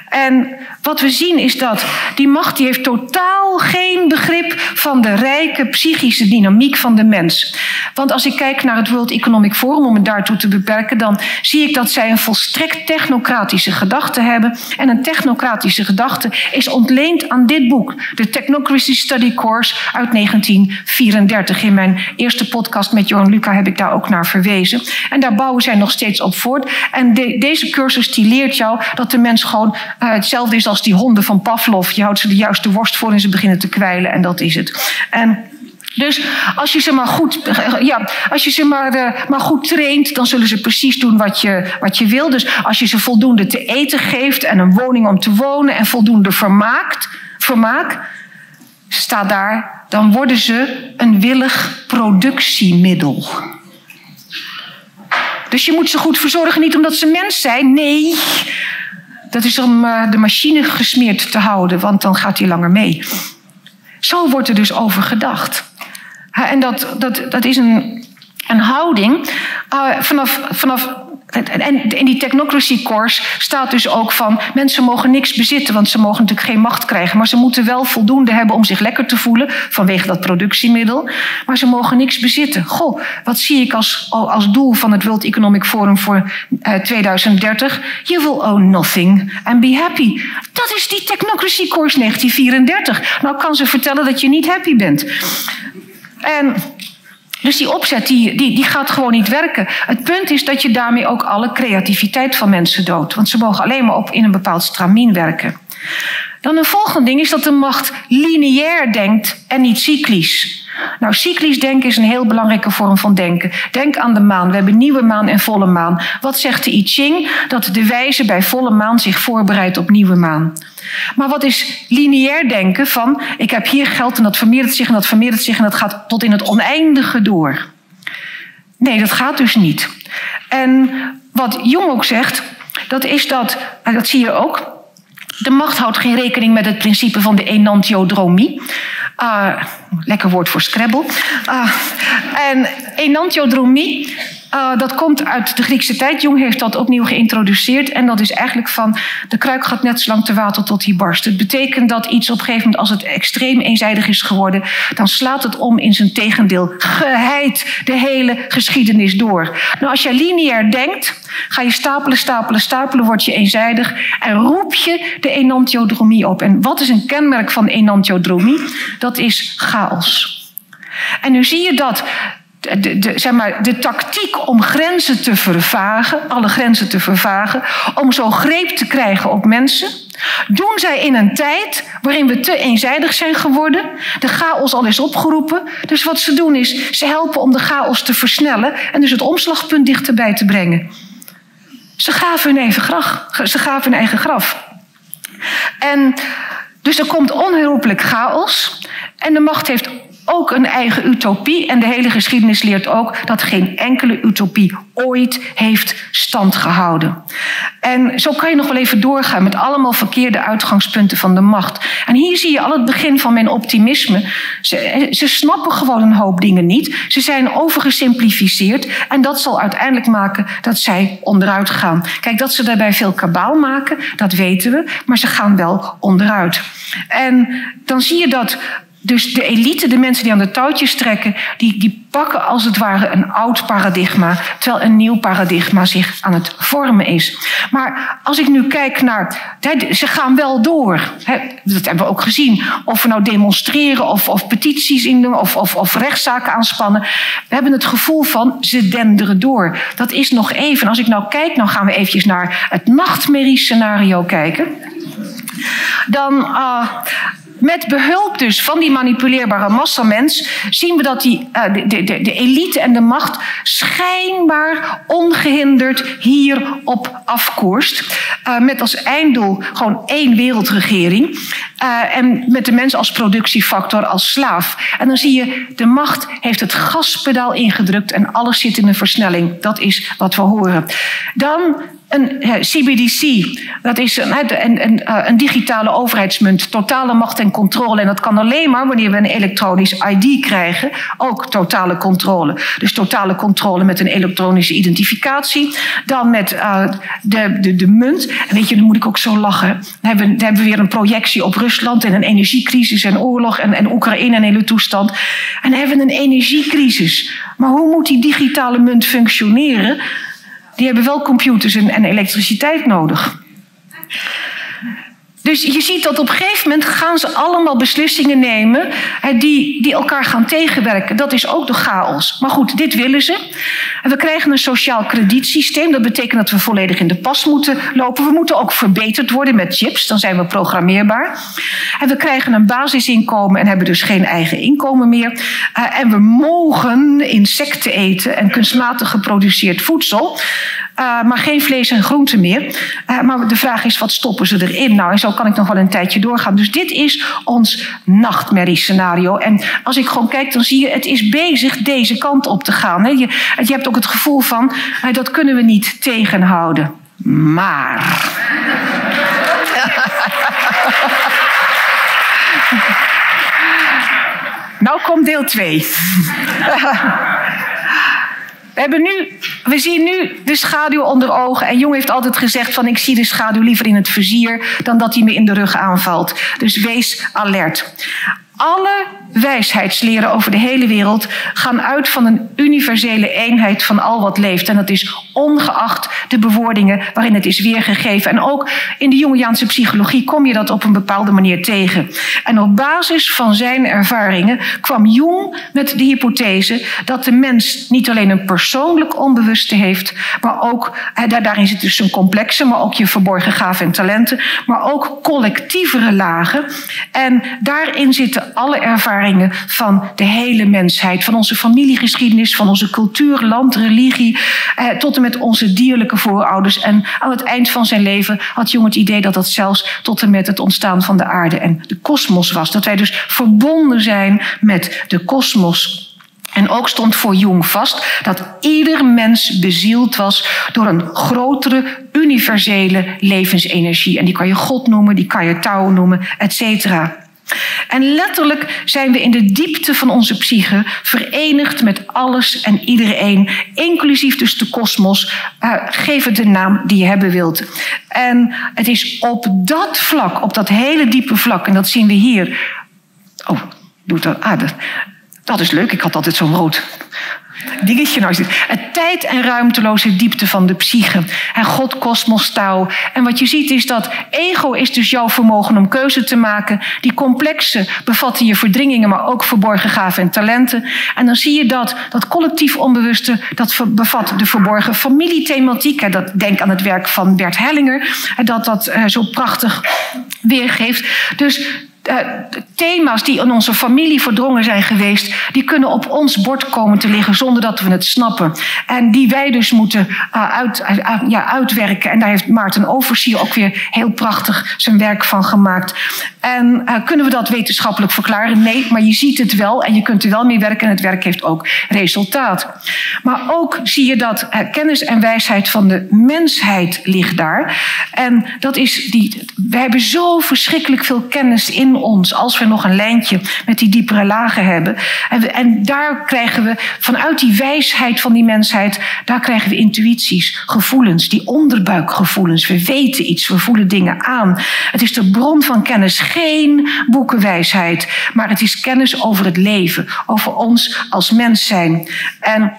En wat we zien is dat die macht die heeft totaal geen begrip van de rijke psychische dynamiek van de mens. Want als ik kijk naar het World Economic Forum, om het daartoe te beperken, dan zie ik dat zij een volstrekt technocratische gedachte hebben. En een technocratische gedachte is ontleend aan dit boek, de Technocracy Study Course uit 1934. In mijn eerste podcast met Johan Luca heb ik daar ook naar verwezen. En daar bouwen zij nog steeds op voort. En deze cursus die leert jou dat de mens gewoon uh, hetzelfde is als die honden van Pavlov. Je houdt ze de juiste worst voor en ze beginnen te kwijlen en dat is het. En dus als je ze maar goed, ja, als je ze maar, uh, maar goed traint, dan zullen ze precies doen wat je, wat je wil. Dus als je ze voldoende te eten geeft en een woning om te wonen en voldoende vermaakt, vermaak, staat daar, dan worden ze een willig productiemiddel. Dus je moet ze goed verzorgen, niet omdat ze mens zijn, nee, dat is om uh, de machine gesmeerd te houden, want dan gaat hij langer mee. Zo wordt er dus over gedacht. en dat, dat, dat is een, een houding uh, vanaf, vanaf en in die technocracy course staat dus ook van mensen mogen niks bezitten, want ze mogen natuurlijk geen macht krijgen, maar ze moeten wel voldoende hebben om zich lekker te voelen vanwege dat productiemiddel, maar ze mogen niks bezitten. Goh, wat zie ik als, als doel van het World Economic Forum voor 2030? You will own nothing and be happy. Dat is die technocracy course 1934. Nou kan ze vertellen dat je niet happy bent. En dus die opzet die, die, die gaat gewoon niet werken. Het punt is dat je daarmee ook alle creativiteit van mensen doodt. Want ze mogen alleen maar op in een bepaald stramien werken. Dan een volgende ding is dat de macht lineair denkt en niet cyclisch. Nou, cyclisch denken is een heel belangrijke vorm van denken. Denk aan de maan. We hebben nieuwe maan en volle maan. Wat zegt de I Ching? Dat de wijze bij volle maan zich voorbereidt op nieuwe maan. Maar wat is lineair denken van ik heb hier geld en dat vermeerdert zich en dat vermeerdert zich en dat gaat tot in het oneindige door? Nee, dat gaat dus niet. En wat Jung ook zegt, dat is dat, dat zie je ook, de macht houdt geen rekening met het principe van de enantiodromie. Uh, lekker woord voor Scrabble. Uh, en enantiodromie uh, dat komt uit de Griekse tijd. Jung heeft dat opnieuw geïntroduceerd. En dat is eigenlijk van de kruik gaat net zo lang te water tot hij barst. Het betekent dat iets op een gegeven moment, als het extreem eenzijdig is geworden, dan slaat het om in zijn tegendeel. Geheid de hele geschiedenis door. Nou, als je lineair denkt, ga je stapelen, stapelen, stapelen, word je eenzijdig en roep je de enantiodromie op. En wat is een kenmerk van enantiodromie? Dat is chaos. En nu zie je dat de, de, zeg maar, de tactiek om grenzen te vervagen, alle grenzen te vervagen, om zo greep te krijgen op mensen, doen zij in een tijd waarin we te eenzijdig zijn geworden, de chaos al is opgeroepen. Dus wat ze doen is, ze helpen om de chaos te versnellen en dus het omslagpunt dichterbij te brengen. Ze gaven hun eigen graf. Ze hun eigen graf. En dus er komt onherroepelijk chaos. En de macht heeft ook een eigen utopie. En de hele geschiedenis leert ook dat geen enkele utopie ooit heeft stand gehouden. En zo kan je nog wel even doorgaan met allemaal verkeerde uitgangspunten van de macht. En hier zie je al het begin van mijn optimisme. Ze, ze snappen gewoon een hoop dingen niet. Ze zijn overgesimplificeerd. En dat zal uiteindelijk maken dat zij onderuit gaan. Kijk, dat ze daarbij veel kabaal maken, dat weten we. Maar ze gaan wel onderuit. En dan zie je dat dus de elite, de mensen die aan de touwtjes trekken, die, die pakken als het ware een oud paradigma, terwijl een nieuw paradigma zich aan het vormen is. Maar als ik nu kijk naar, ze gaan wel door. Dat hebben we ook gezien. Of we nou demonstreren of, of petities doen of, of, of rechtszaken aanspannen. We hebben het gevoel van ze denderen door. Dat is nog even. Als ik nou kijk, nou gaan we eventjes naar het nachtmerriescenario kijken. Dan, uh, met behulp dus van die manipuleerbare massamens zien we dat die, uh, de, elite en de macht schijnbaar ongehinderd hierop afkoerst. Uh, met als einddoel gewoon één wereldregering. Uh, en met de mens als productiefactor, als slaaf. En dan zie je, de macht heeft het gaspedaal ingedrukt en alles zit in een versnelling. Dat is wat we horen. Dan een CBDC, dat is een, eh, een, digitale overheidsmunt, totale macht en controle. En dat kan alleen maar wanneer we een elektronisch ID krijgen, ook totale controle. Dus totale controle met een elektronische identificatie. Dan met uh, de, de, de munt. En weet je, dan moet ik ook zo lachen. Dan hebben, hebben we weer een projectie op Rusland en een energiecrisis en oorlog en, en Oekraïne en hele toestand. En dan hebben we een energiecrisis. Maar hoe moet die digitale munt functioneren? Die hebben wel computers en, en elektriciteit nodig. Dus je ziet dat op een gegeven moment gaan ze allemaal beslissingen nemen die, die elkaar gaan tegenwerken. Dat is ook de chaos. Maar goed, dit willen ze. En we krijgen een sociaal kredietsysteem. Dat betekent dat we volledig in de pas moeten lopen. We moeten ook verbeterd worden met chips. Dan zijn we programmeerbaar. En we krijgen een basisinkomen en hebben dus geen eigen inkomen meer. Eh, en we mogen insecten eten en kunstmatig geproduceerd voedsel. Uh, maar geen vlees en groenten meer. Uh, maar de vraag is, wat stoppen ze erin? Nou, en zo kan ik nog wel een tijdje doorgaan. Dus dit is ons nachtmerriescenario. En als ik gewoon kijk, dan zie je, het is bezig deze kant op te gaan. Hè. Je, je hebt ook het gevoel van, uh, dat kunnen we niet tegenhouden. Maar... nou komt deel 2. We, hebben nu, we zien nu de schaduw onder ogen. En Jong heeft altijd gezegd van ik zie de schaduw liever in het vizier dan dat hij me in de rug aanvalt. Dus wees alert. Alle wijsheidsleren over de hele wereld gaan uit van een universele eenheid van al wat leeft. En dat is ongeacht de bewoordingen waarin het is weergegeven. En ook in de Jungiaanse psychologie kom je dat op een bepaalde manier tegen. En op basis van zijn ervaringen kwam Jung met de hypothese dat de mens niet alleen een persoonlijk onbewuste heeft, maar ook, daarin zit dus een complexe, maar ook je verborgen gaven en talenten, maar ook collectievere lagen. En daarin zitten alle ervaringen van de hele mensheid. Van onze familiegeschiedenis, van onze cultuur, land, religie, eh, tot en met onze dierlijke voorouders. En aan het eind van zijn leven had Jung het idee dat dat zelfs tot en met het ontstaan van de aarde en de kosmos was. Dat wij dus verbonden zijn met de kosmos. En ook stond voor Jung vast dat ieder mens bezield was door een grotere universele levensenergie. En die kan je God noemen, die kan je Tao noemen, et cetera. En letterlijk zijn we in de diepte van onze psyche verenigd met alles en iedereen, inclusief dus de kosmos. Uh, geef het de naam die je hebben wilt. En het is op dat vlak, op dat hele diepe vlak, en dat zien we hier. Oh, doet dat. Ah, dat, dat is leuk. Ik had altijd zo'n rood dingetje nou zit. Het tijd- en ruimteloze diepte van de psyche. En God, kosmos. En wat je ziet is dat ego is dus jouw vermogen om keuze te maken. Die complexe bevatten je verdringingen, maar ook verborgen gaven en talenten. En dan zie je dat dat collectief onbewuste, dat bevat de verborgen familiethematiek. Dat, denk aan het werk van Bert Hellinger. Dat dat eh, zo prachtig weergeeft. Dus thema's die in onze familie verdrongen zijn geweest, die kunnen op ons bord komen te liggen zonder dat we het snappen. En die wij dus moeten uh, uit, uh, ja, uitwerken. En daar heeft Maarten Oversier ook weer heel prachtig zijn werk van gemaakt. En kunnen we dat wetenschappelijk verklaren? Nee, maar je ziet het wel en je kunt er wel mee werken en het werk heeft ook resultaat. Maar ook zie je dat kennis en wijsheid van de mensheid ligt daar. En dat is die, we hebben zo verschrikkelijk veel kennis in ons, als we nog een lijntje met die diepere lagen hebben. En, en daar krijgen we, vanuit die wijsheid van die mensheid, daar krijgen we intuïties, gevoelens, die onderbuikgevoelens. We weten iets, we voelen dingen aan. Het is de bron van kennis, geen boekenwijsheid, maar het is kennis over het leven, over ons als mens zijn. En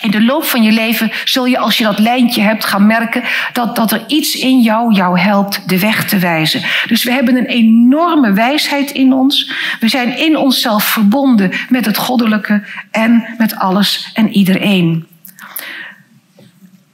in de loop van je leven zul je, als je dat lijntje hebt, gaan merken dat, dat er iets in jou jou helpt de weg te wijzen. Dus we hebben een enorme wijsheid in ons. We zijn in onszelf verbonden met het goddelijke en met alles en iedereen.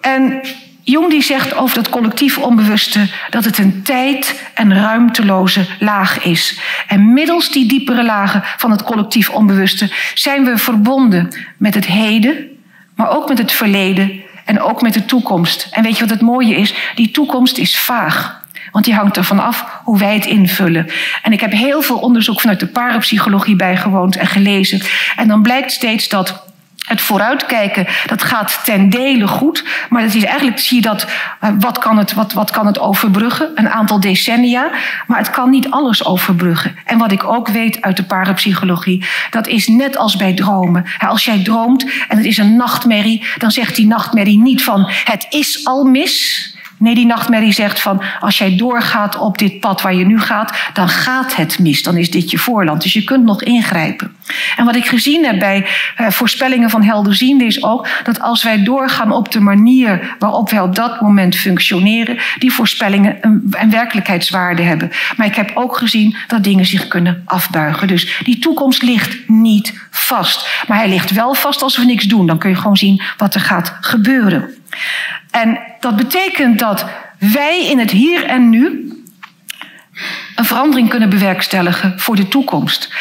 En Jung die zegt over dat collectief onbewuste dat het een tijd- en ruimteloze laag is. En middels die diepere lagen van het collectief onbewuste zijn we verbonden met het heden, maar ook met het verleden en ook met de toekomst. En weet je wat het mooie is? Die toekomst is vaag. Want die hangt ervan af hoe wij het invullen. En ik heb heel veel onderzoek vanuit de parapsychologie bijgewoond en gelezen. En dan blijkt steeds dat het vooruitkijken, dat gaat ten dele goed. Maar dat is eigenlijk, zie je dat, uh, wat, kan het, wat, wat kan het overbruggen? Een aantal decennia. Maar het kan niet alles overbruggen. En wat ik ook weet uit de parapsychologie, dat is net als bij dromen. Als jij droomt en het is een nachtmerrie, dan zegt die nachtmerrie niet van het is al mis. Nee, die nachtmerrie zegt van als jij doorgaat op dit pad waar je nu gaat, dan gaat het mis. Dan is dit je voorland. Dus je kunt nog ingrijpen. En wat ik gezien heb bij uh, voorspellingen van helderziende is ook dat als wij doorgaan op de manier waarop wij op dat moment functioneren, die voorspellingen een, een werkelijkheidswaarde hebben. Maar ik heb ook gezien dat dingen zich kunnen afbuigen. Dus die toekomst ligt niet vast. Maar hij ligt wel vast als we niks doen. Dan kun je gewoon zien wat er gaat gebeuren. En dat betekent dat wij in het hier en nu een verandering kunnen bewerkstelligen voor de toekomst.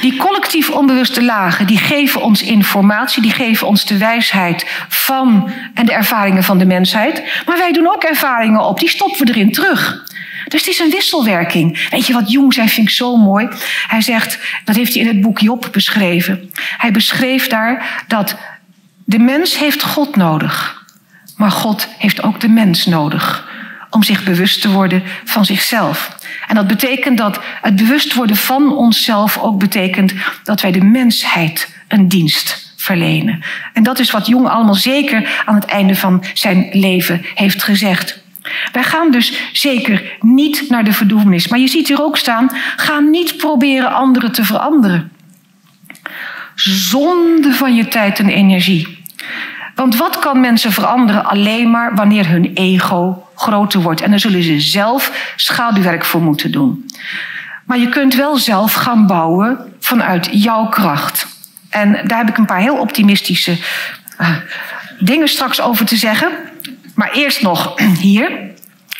Die collectief onbewuste lagen, die geven ons informatie, die geven ons de wijsheid van en de ervaringen van de mensheid. Maar wij doen ook ervaringen op, die stoppen we erin terug. Dus het is een wisselwerking. Weet je wat Jung zei, vind ik zo mooi. Hij zegt, dat heeft hij in het boek Job beschreven. Hij beschreef daar dat de mens heeft God nodig. Maar God heeft ook de mens nodig om zich bewust te worden van zichzelf. En dat betekent dat het bewust worden van onszelf ook betekent dat wij de mensheid een dienst verlenen. En dat is wat Jong allemaal zeker aan het einde van zijn leven heeft gezegd. Wij gaan dus zeker niet naar de verdoemenis. Maar je ziet hier ook staan: ga niet proberen anderen te veranderen. Zonde van je tijd en energie. Want wat kan mensen veranderen alleen maar wanneer hun ego groter wordt? En daar zullen ze zelf schaduwwerk voor moeten doen. Maar je kunt wel zelf gaan bouwen vanuit jouw kracht. En daar heb ik een paar heel optimistische uh, dingen straks over te zeggen. Maar eerst nog hier.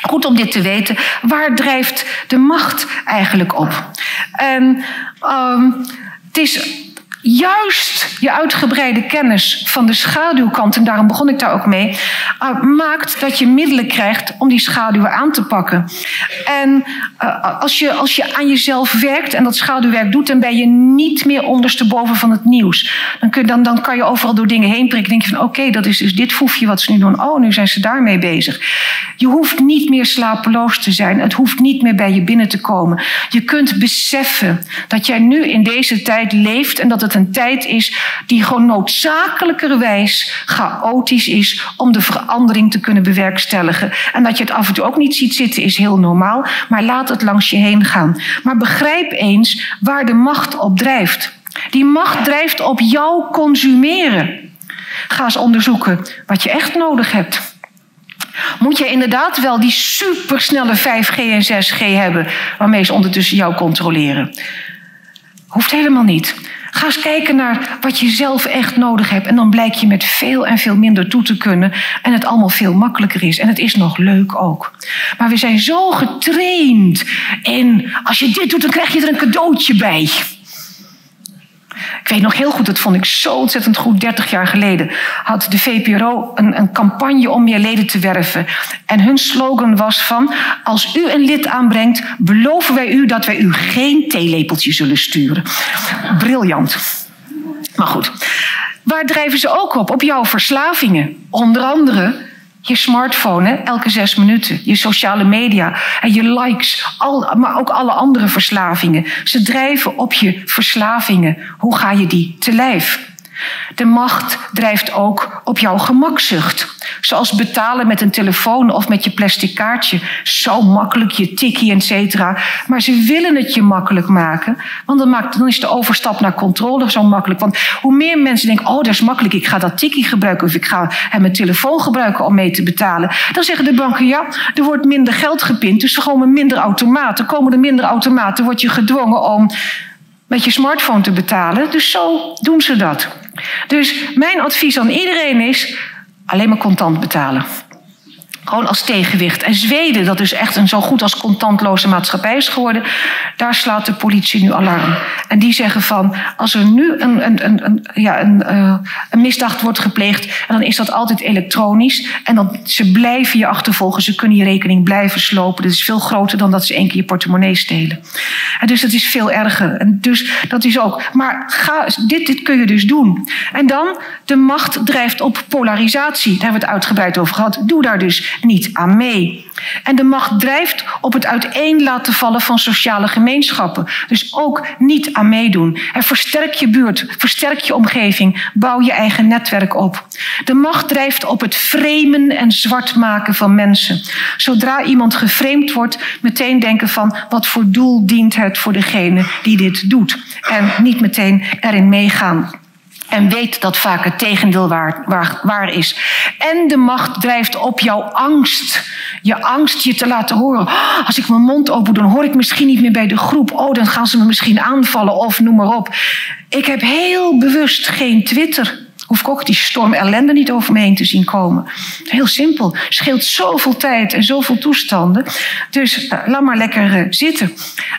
Goed om dit te weten. Waar drijft de macht eigenlijk op? En um, het is juist je uitgebreide kennis van de schaduwkant, en daarom begon ik daar ook mee, uh, maakt dat je middelen krijgt om die schaduwen aan te pakken. En uh, als, je, als je aan jezelf werkt en dat schaduwwerk doet, dan ben je niet meer ondersteboven van het nieuws. Dan, kun, dan, dan kan je overal door dingen heen prikken. denk je van oké, dat is dus dit foefje wat ze nu doen. Oh, nu zijn ze daarmee bezig. Je hoeft niet meer slapeloos te zijn. Het hoeft niet meer bij je binnen te komen. Je kunt beseffen dat jij nu in deze tijd leeft en dat het een tijd is die gewoon noodzakelijkerwijs chaotisch is om de verandering te kunnen bewerkstelligen. En dat je het af en toe ook niet ziet zitten is heel normaal, maar laat het langs je heen gaan. Maar begrijp eens waar de macht op drijft. Die macht drijft op jouw consumeren. Ga eens onderzoeken wat je echt nodig hebt. Moet je inderdaad wel die supersnelle 5G en 6G hebben waarmee ze ondertussen jou controleren? Hoeft helemaal niet. Ga eens kijken naar wat je zelf echt nodig hebt. En dan blijk je met veel en veel minder toe te kunnen. En het allemaal veel makkelijker is. En het is nog leuk ook. Maar we zijn zo getraind in. Als je dit doet, dan krijg je er een cadeautje bij. Ik weet nog heel goed, dat vond ik zo ontzettend goed. 30 jaar geleden had de VPRO een, een, campagne om meer leden te werven. En hun slogan was van, als u een lid aanbrengt, beloven wij u dat wij u geen theelepeltje zullen sturen. Briljant. Maar goed, waar drijven ze ook op? Op jouw verslavingen. Onder andere je smartphone, elke zes minuten. Je sociale media en je likes. Al, maar ook alle andere verslavingen. Ze drijven op je verslavingen. Hoe ga je die te lijf? De macht drijft ook op jouw gemakzucht. Zoals betalen met een telefoon of met je plastic kaartje. Zo makkelijk, je tikkie, et cetera. Maar ze willen het je makkelijk maken. Want dan, maakt, dan is de overstap naar controle zo makkelijk. Want hoe meer mensen denken, oh dat is makkelijk, ik ga dat tikkie gebruiken. Of ik ga mijn telefoon gebruiken om mee te betalen. Dan zeggen de banken, ja, er wordt minder geld gepind. Dus er komen minder automaten. Komen er minder automaten, word je gedwongen om met je smartphone te betalen. Dus zo doen ze dat. Dus mijn advies aan iedereen is alleen maar contant betalen. Gewoon als tegenwicht. En Zweden, dat is echt een zo goed als contantloze maatschappij is geworden, daar slaat de politie nu alarm. En die zeggen van, als er nu een, een, een, ja, een, uh, een misdaad wordt gepleegd, dan is dat altijd elektronisch. En dan, ze blijven je achtervolgen, ze kunnen je rekening blijven slopen. Dat is veel groter dan dat ze één keer je portemonnee stelen. En dus dat is veel erger. En dus dat is ook. Maar ga, dit, dit kun je dus doen. En dan, de macht drijft op polarisatie. Daar hebben we het uitgebreid over gehad. Doe daar dus niet aan mee. En de macht drijft op het uiteen laten vallen van sociale gemeenschappen. Dus ook niet aan meedoen. En versterk je buurt, versterk je omgeving, bouw je eigen netwerk op. De macht drijft op het framen en zwart maken van mensen. Zodra iemand geframed wordt, meteen denken van wat voor doel dient het voor degene die dit doet. En niet meteen erin meegaan. En weet dat vaak het tegendeel waar, waar, is. En de macht drijft op jouw angst. Je angst je te laten horen. Oh, als ik mijn mond open doe, dan hoor ik misschien niet meer bij de groep. Oh, dan gaan ze me misschien aanvallen of noem maar op. Ik heb heel bewust geen Twitter hoef ik ook die storm ellende niet over me heen te zien komen. Heel simpel. Scheelt zoveel tijd en zoveel toestanden. Dus uh, laat maar lekker uh, zitten.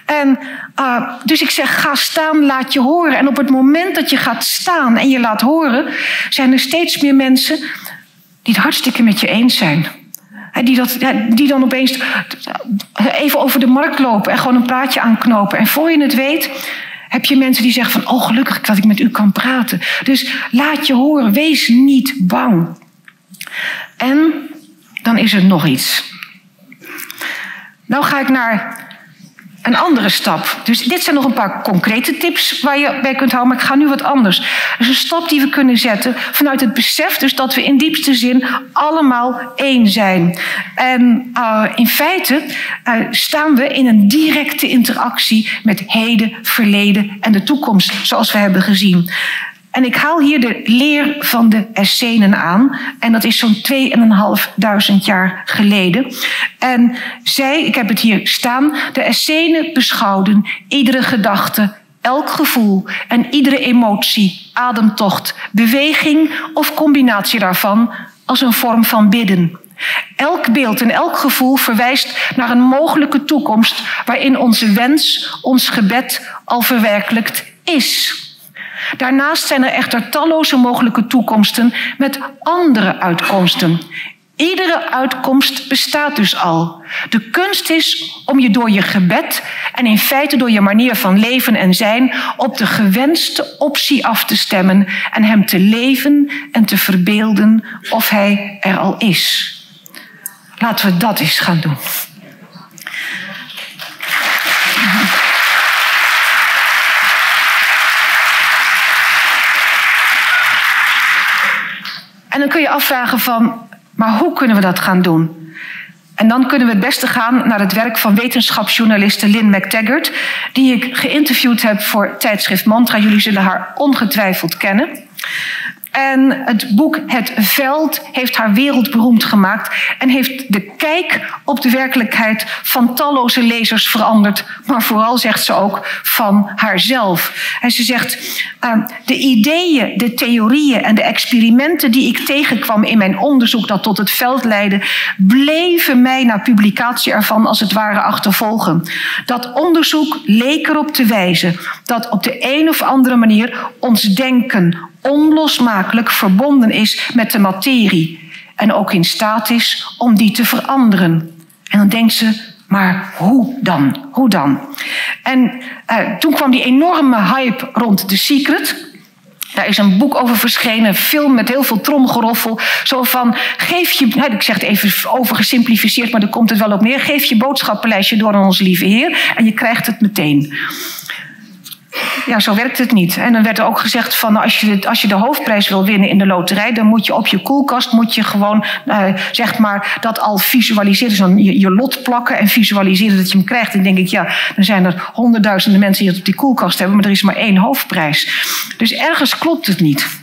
En, uh, dus ik zeg, ga staan, laat je horen. En op het moment dat je gaat staan en je laat horen, zijn er steeds meer mensen die het hartstikke met je eens zijn. Die, dat, die dan opeens even over de markt lopen en gewoon een praatje aanknopen. En voor je het weet, heb je mensen die zeggen van, oh gelukkig dat ik met u kan praten. Dus laat je horen, wees niet bang. En dan is er nog iets. Nou ga ik naar een andere stap. Dus dit zijn nog een paar concrete tips waar je bij kunt houden, maar ik ga nu wat anders. Een stap die we kunnen zetten vanuit het besef dus dat we in diepste zin allemaal één zijn. En uh, in feite uh, staan we in een directe interactie met heden, verleden en de toekomst, zoals we hebben gezien. En ik haal hier de leer van de Essenen aan. En dat is zo'n 2.500 jaar geleden. En zij, ik heb het hier staan, de Essenen beschouwden iedere gedachte, elk gevoel en iedere emotie, ademtocht, beweging of combinatie daarvan als een vorm van bidden. Elk beeld en elk gevoel verwijst naar een mogelijke toekomst waarin onze wens, ons gebed al verwerkelijkt is. Daarnaast zijn er echter talloze mogelijke toekomsten met andere uitkomsten. Iedere uitkomst bestaat dus al. De kunst is om je door je gebed en in feite door je manier van leven en zijn op de gewenste optie af te stemmen en hem te leven en te verbeelden of hij er al is. Laten we dat eens gaan doen. En dan kun je afvragen van, maar hoe kunnen we dat gaan doen? En dan kunnen we het beste gaan naar het werk van wetenschapsjournaliste Lynn McTaggart, die ik geïnterviewd heb voor tijdschrift Mantra. Jullie zullen haar ongetwijfeld kennen. En het boek Het Veld heeft haar wereldberoemd gemaakt en heeft de kijk op de werkelijkheid van talloze lezers veranderd, maar vooral zegt ze ook van haarzelf. En ze zegt: uh, de ideeën, de theorieën en de experimenten die ik tegenkwam in mijn onderzoek dat tot het veld leidde, bleven mij na publicatie ervan als het ware achtervolgen. Dat onderzoek leek erop te wijzen dat op de een of andere manier ons denken, onlosmakelijk verbonden is met de materie en ook in staat is om die te veranderen. En dan denkt ze, maar hoe dan? Hoe dan? En uh, toen kwam die enorme hype rond The Secret. Daar is een boek over verschenen, film met heel veel tromgeroffel. Zo van, geef je, ik zeg het even overgesimplificeerd, maar daar komt het wel op neer. Geef je boodschappenlijstje door aan onze lieve Heer en je krijgt het meteen. Ja, zo werkt het niet. En dan werd er ook gezegd van als je, als je de hoofdprijs wil winnen in de loterij, dan moet je op je koelkast moet je gewoon uh, zeg maar dat al visualiseren, dus je, je lot plakken en visualiseren dat je hem krijgt. Dan denk ik, ja, dan zijn er honderdduizenden mensen die het op die koelkast hebben, maar er is maar één hoofdprijs. Dus ergens klopt het niet.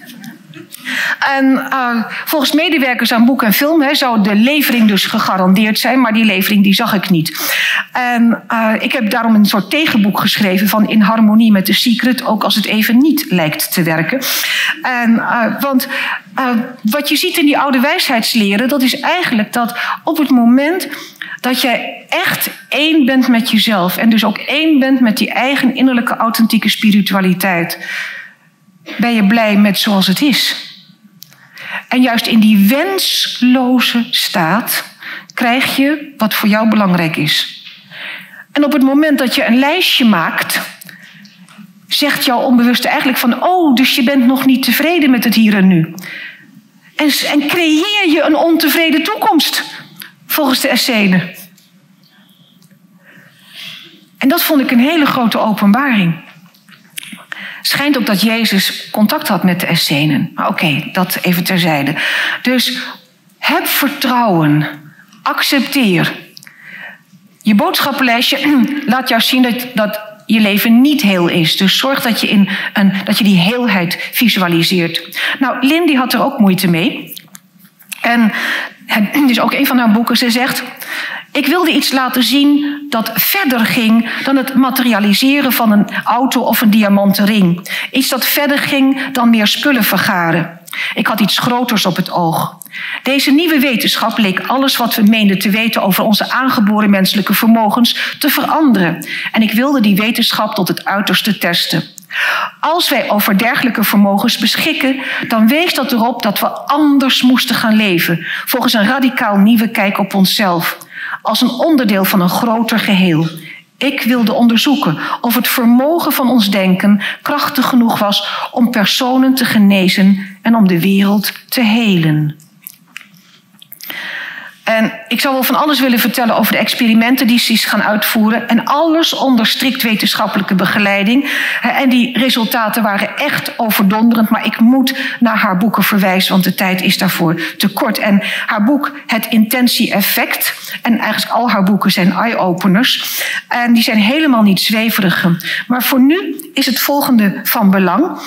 En uh, volgens medewerkers aan boek en film he, zou de levering dus gegarandeerd zijn, maar die levering die zag ik niet. En uh, ik heb daarom een soort tegenboek geschreven van In harmonie met de secret, ook als het even niet lijkt te werken. En, uh, want wat je ziet in die oude wijsheidsleren, dat is eigenlijk dat op het moment dat jij echt één bent met jezelf en dus ook één bent met die eigen innerlijke authentieke spiritualiteit, ben je blij met zoals het is. En juist in die wensloze staat krijg je wat voor jou belangrijk is. En op het moment dat je een lijstje maakt, zegt jouw onbewuste eigenlijk van, oh, dus je bent nog niet tevreden met het hier en nu. En, en creëer je een ontevreden toekomst, volgens de Essene. En dat vond ik een hele grote openbaring schijnt ook dat Jezus contact had met de Essenen. Maar oké, dat even terzijde. Dus heb vertrouwen. Accepteer. Je boodschappenlijstje laat jou zien dat, dat je leven niet heel is. Dus zorg dat je, in een, dat je die heelheid visualiseert. Nou, Lindy had er ook moeite mee. En het is ook een van haar boeken. Ze zegt: ik wilde iets laten zien dat verder ging dan het materialiseren van een auto of een diamanten ring. Iets dat verder ging dan meer spullen vergaren. Ik had iets groters op het oog. Deze nieuwe wetenschap leek alles wat we meenden te weten over onze aangeboren menselijke vermogens te veranderen. En ik wilde die wetenschap tot het uiterste testen. Als wij over dergelijke vermogens beschikken, dan wees dat erop dat we anders moesten gaan leven, volgens een radicaal nieuwe kijk op onszelf als een onderdeel van een groter geheel. Ik wilde onderzoeken of het vermogen van ons denken krachtig genoeg was om personen te genezen en om de wereld te helen. En ik zou wel van alles willen vertellen over de experimenten die ze is gaan uitvoeren. En alles onder strikt wetenschappelijke begeleiding. En die resultaten waren echt overdonderend. Maar ik moet naar haar boeken verwijzen, want de tijd is daarvoor te kort. En haar boek Het Intentie-effect. En eigenlijk al haar boeken zijn eye-openers. En die zijn helemaal niet zweverig. Maar voor nu is het volgende van belang.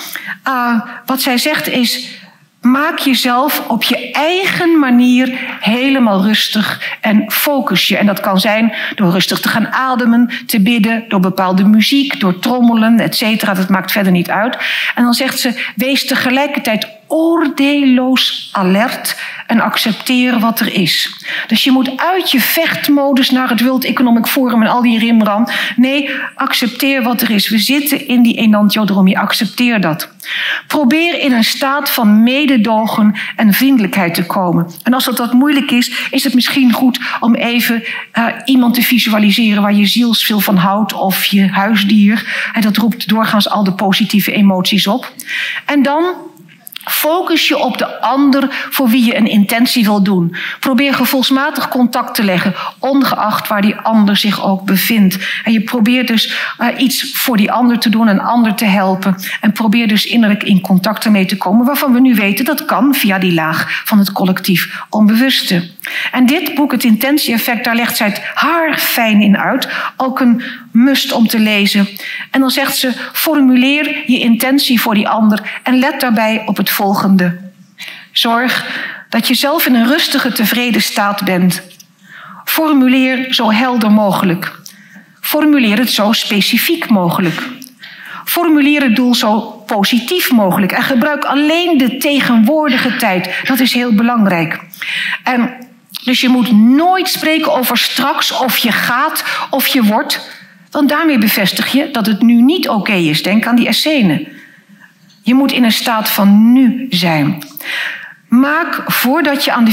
Uh, wat zij zegt is Maak jezelf op je eigen manier helemaal rustig en focus je. En dat kan zijn door rustig te gaan ademen, te bidden, door bepaalde muziek, door trommelen, et cetera. Dat maakt verder niet uit. En dan zegt ze, wees tegelijkertijd oordeelloos alert en accepteren wat er is. Dus je moet uit je vechtmodus naar het World Economic Forum en al die rimram. Nee, accepteer wat er is. We zitten in die enantiodromie. Accepteer dat. Probeer in een staat van mededogen en vriendelijkheid te komen. En als dat wat moeilijk is, is het misschien goed om even uh, iemand te visualiseren waar je zielsveel van houdt of je huisdier. En dat roept doorgaans al de positieve emoties op. En dan Focus je op de ander voor wie je een intentie wil doen. Probeer gevoelsmatig contact te leggen, ongeacht waar die ander zich ook bevindt. En je probeert dus uh, iets voor die ander te doen, een ander te helpen. En probeer dus innerlijk in contact ermee te komen, waarvan we nu weten dat kan via die laag van het collectief onbewuste. En dit boek, het intentie-effect, daar legt zij het haar fijn in uit. Ook een must om te lezen. En dan zegt ze: formuleer je intentie voor die ander en let daarbij op het volgende. Zorg dat je zelf in een rustige, tevreden staat bent. Formuleer zo helder mogelijk. Formuleer het zo specifiek mogelijk. Formuleer het doel zo positief mogelijk. En gebruik alleen de tegenwoordige tijd. Dat is heel belangrijk. En dus je moet nooit spreken over straks of je gaat of je wordt. Want daarmee bevestig je dat het nu niet oké is. Denk aan die Essene. Je moet in een staat van nu zijn. Maak voordat je aan de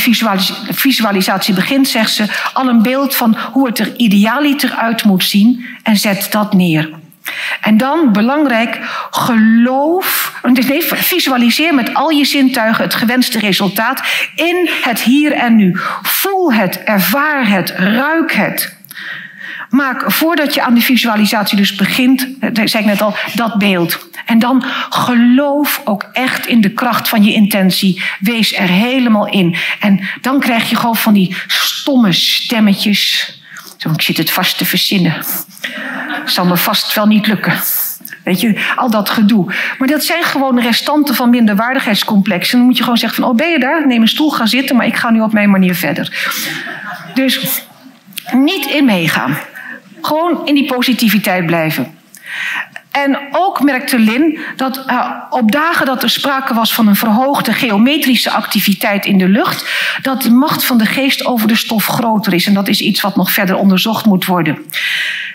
visualisatie begint, zegt ze, al een beeld van hoe het er idealiter uit moet zien en zet dat neer. En dan, belangrijk, geloof, nee, visualiseer met al je zintuigen het gewenste resultaat in het hier en nu. Voel het, ervaar het, ruik het. Maak voordat je aan de visualisatie dus begint, eh, zei ik net al, dat beeld. En dan geloof ook echt in de kracht van je intentie. Wees er helemaal in. En dan krijg je gewoon van die stomme stemmetjes. Ik zit het vast te verzinnen. Zal me vast wel niet lukken. Weet je, al dat gedoe. Maar dat zijn gewoon restanten van minderwaardigheidscomplexen. Dan moet je gewoon zeggen van, oh ben je daar? Neem een stoel, ga zitten, maar ik ga nu op mijn manier verder. Dus niet in meegaan. Gewoon in die positiviteit blijven. En ook merkte Lin dat uh, op dagen dat er sprake was van een verhoogde geometrische activiteit in de lucht, dat de macht van de geest over de stof groter is. En dat is iets wat nog verder onderzocht moet worden.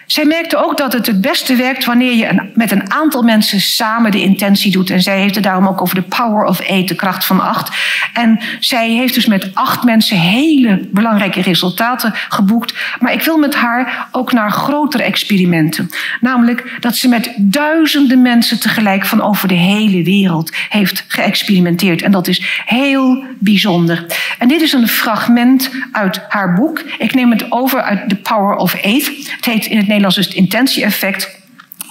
Zij merkte ook dat het het beste werkt wanneer je met een aantal mensen samen de intentie doet. En zij heeft het daarom ook over de power of eight, de kracht van acht. En zij heeft dus met acht mensen hele belangrijke resultaten geboekt. Maar ik wil met haar ook naar grotere experimenten. Namelijk dat ze met duizenden mensen tegelijk van over de hele wereld heeft geëxperimenteerd. En dat is heel bijzonder. En dit is een fragment uit haar boek. Ik neem het over uit The Power of Eight. Het heet in het Nederlands dus het intentie-effect.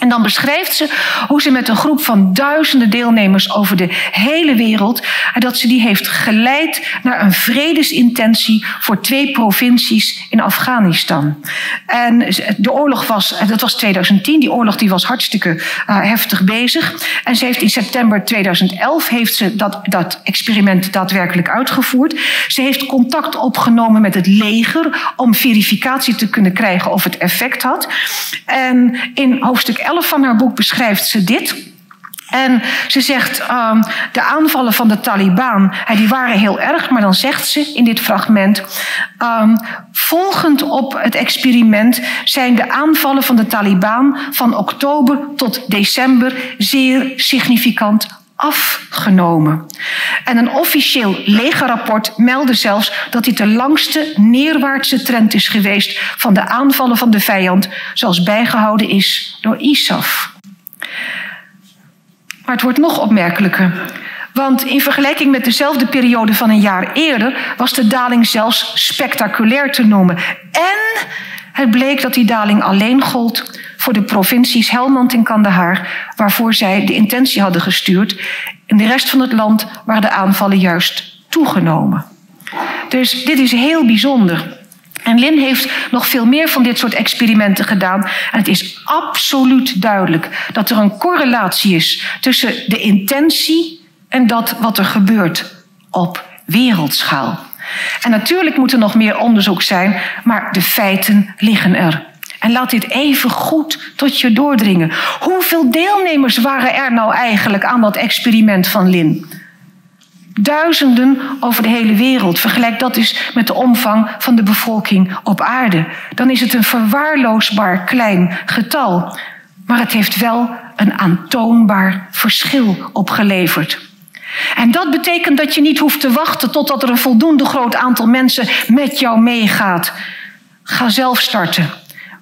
En dan beschrijft ze hoe ze met een groep van duizenden deelnemers over de hele wereld, dat ze die heeft geleid naar een vredesintentie voor twee provincies in Afghanistan. En de oorlog was, dat was 2010, die oorlog die was hartstikke uh, heftig bezig. En ze heeft in september 2011 heeft ze dat, dat experiment daadwerkelijk uitgevoerd. Ze heeft contact opgenomen met het leger om verificatie te kunnen krijgen of het effect had. En in hoofdstuk 11 van haar boek beschrijft ze dit. En ze zegt, um, de aanvallen van de Taliban, die waren heel erg, maar dan zegt ze in dit fragment, um, volgend op het experiment zijn de aanvallen van de Taliban van oktober tot december zeer significant afgenomen. En een officieel legerrapport meldde zelfs dat dit de langste neerwaartse trend is geweest van de aanvallen van de vijand, zoals bijgehouden is door ISAF. Maar het wordt nog opmerkelijker. Want in vergelijking met dezelfde periode van een jaar eerder was de daling zelfs spectaculair te noemen. En het bleek dat die daling alleen gold voor de provincies Helmand en Kandahar, waarvoor zij de intentie hadden gestuurd. In de rest van het land waren de aanvallen juist toegenomen. Dus dit is heel bijzonder. En Lin heeft nog veel meer van dit soort experimenten gedaan. En het is absoluut duidelijk dat er een correlatie is tussen de intentie en dat wat er gebeurt op wereldschaal. En natuurlijk moet er nog meer onderzoek zijn, maar de feiten liggen er. En laat dit even goed tot je doordringen. Hoeveel deelnemers waren er nou eigenlijk aan dat experiment van Lin? Duizenden over de hele wereld. Vergelijk dat eens met de omvang van de bevolking op aarde. Dan is het een verwaarloosbaar klein getal. Maar het heeft wel een aantoonbaar verschil opgeleverd. En dat betekent dat je niet hoeft te wachten totdat er een voldoende groot aantal mensen met jou meegaat. Ga zelf starten.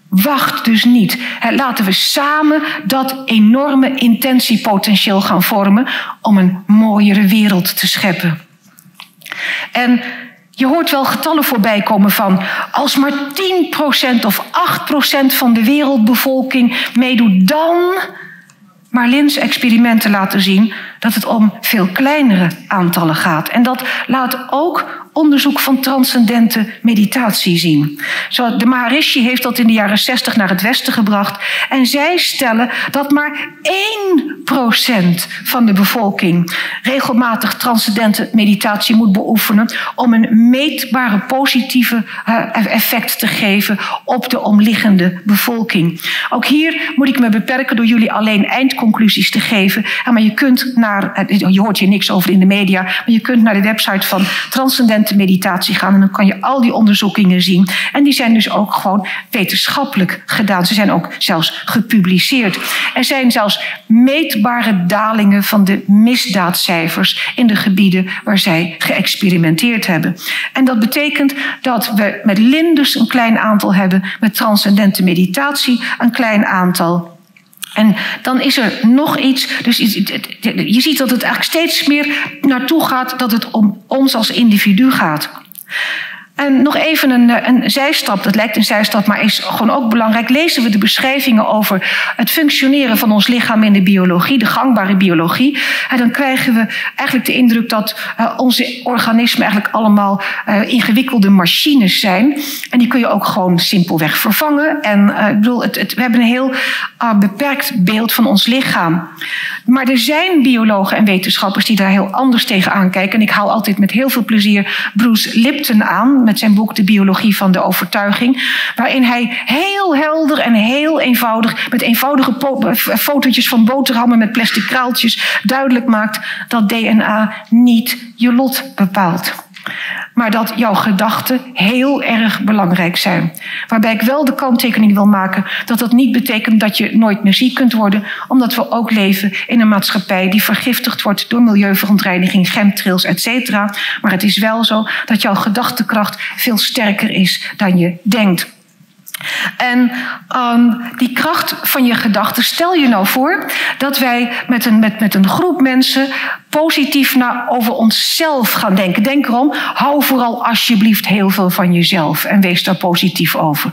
Wacht dus niet. Laten we samen dat enorme intentiepotentieel gaan vormen om een mooiere wereld te scheppen. En je hoort wel getallen voorbij komen van als maar 10% of 8% van de wereldbevolking meedoet, dan. Maar Lins experimenten laten zien dat het om veel kleinere aantallen gaat. En dat laat ook onderzoek van transcendente meditatie zien. Zo, de Maharishi heeft dat in de jaren 60 naar het Westen gebracht. En zij stellen dat maar 1% van de bevolking regelmatig transcendente meditatie moet beoefenen om een meetbare positieve eh, effect te geven op de omliggende bevolking. Ook hier moet ik me beperken door jullie alleen eindconclusies te geven. Maar je kunt naar, eh, je hoort hier niks over in de media, maar je kunt naar de website van Transcendente meditatie gaan. En dan kan je al die onderzoekingen zien. En die zijn dus ook gewoon wetenschappelijk gedaan. Ze zijn ook zelfs gepubliceerd. Er zijn zelfs meetbare dalingen van de misdaadcijfers in de gebieden waar zij geëxperimenteerd hebben. En dat betekent dat we met linders een klein aantal hebben, met transcendente meditatie een klein aantal. En dan is er nog iets. Dus je ziet dat het eigenlijk steeds meer naartoe gaat dat het om ons als individu gaat. En nog even een, eh, een zijstap, dat lijkt een zijstap, maar is gewoon ook belangrijk. Lezen we de beschrijvingen over het functioneren van ons lichaam in de biologie, de gangbare biologie. En dan krijgen we eigenlijk de indruk dat uh, onze organismen eigenlijk allemaal uh, ingewikkelde machines zijn. En die kun je ook gewoon simpelweg vervangen. En ik bedoel, het, het, we hebben een heel beperkt beeld van ons lichaam. Maar er zijn biologen en wetenschappers die daar heel anders tegen aankijken. En ik haal altijd met heel veel plezier Bruce Lipton aan met zijn boek De Biologie van de Overtuiging. Waarin hij heel helder en heel eenvoudig, met eenvoudige fotootjes van boterhammen met plastic kraaltjes, duidelijk maakt dat DNA niet je lot bepaalt maar dat jouw gedachten heel erg belangrijk zijn. Waarbij ik wel de kanttekening wil maken dat dat niet betekent dat je nooit meer ziek kunt worden, omdat we ook leven in een maatschappij die vergiftigd wordt door milieuverontreiniging, chemtrails, etc. Maar het is wel zo dat jouw gedachtekracht veel sterker is dan je denkt. En um, die kracht van je gedachten, stel je nou voor dat wij met een, met, met een groep mensen positief naar, over onszelf gaan denken. Denk erom, hou vooral alsjeblieft heel veel van jezelf en wees daar positief over.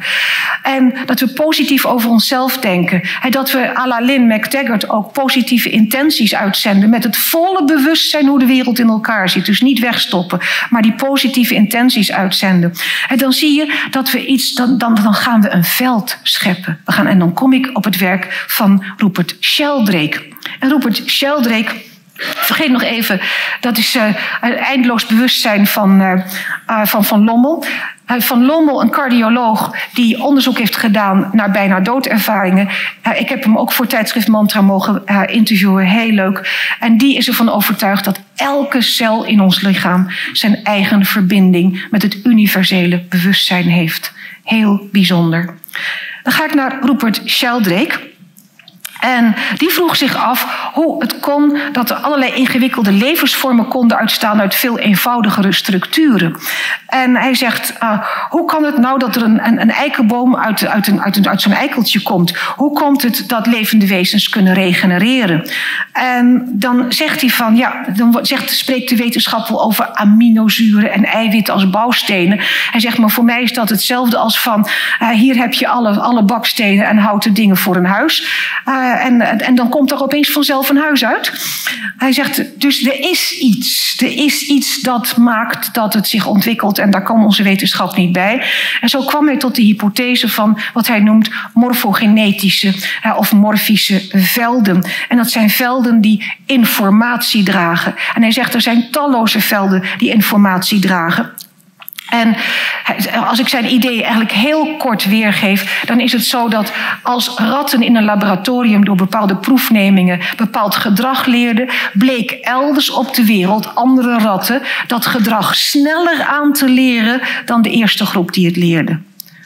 En dat we positief over onszelf denken. En dat we à la Lynn McTaggart ook positieve intenties uitzenden met het volle bewustzijn hoe de wereld in elkaar zit. Dus niet wegstoppen, maar die positieve intenties uitzenden. En dan zie je dat we iets, dan, dan, dan gaan we een veld scheppen. We gaan, en dan kom ik op het werk van Rupert Sheldrake. En Rupert Sheldrake Vergeet nog even, dat is uh, eindeloos bewustzijn van, uh, van Van Lommel. Van Lommel, een cardioloog die onderzoek heeft gedaan naar bijna doodervaringen. ik heb hem ook voor tijdschrift Mantra mogen interviewen, heel leuk. En die is ervan overtuigd dat elke cel in ons lichaam zijn eigen verbinding met het universele bewustzijn heeft. Heel bijzonder. Dan ga ik naar Rupert Sheldrake. En die vroeg zich af hoe het kon dat er allerlei ingewikkelde levensvormen konden uitstaan uit veel eenvoudigere structuren. En hij zegt, uh, hoe kan het nou dat er een, een, een eikenboom uit, uit, een, uit, een, uit zo'n eikeltje komt? Hoe komt het dat levende wezens kunnen regenereren? En dan zegt hij van, ja, dan zegt, spreekt de wetenschap wel over aminozuren en eiwitten als bouwstenen. Hij zegt, maar voor mij is dat hetzelfde als van, uh, hier heb je alle, alle bakstenen en houten dingen voor een huis. Uh, en, en dan komt er opeens vanzelf een huis uit. Hij zegt, dus er is iets. Er is iets dat maakt dat het zich ontwikkelt en daar kan onze wetenschap niet bij. En zo kwam hij tot de hypothese van wat hij noemt morfogenetische of morfische velden. En dat zijn velden die informatie dragen. En hij zegt, er zijn talloze velden die informatie dragen. En als ik zijn idee eigenlijk heel kort weergeef, dan is het zo dat als ratten in een laboratorium door bepaalde proefnemingen bepaald gedrag leerden, bleek elders op de wereld andere ratten dat gedrag sneller aan te leren dan de eerste groep die het leerde.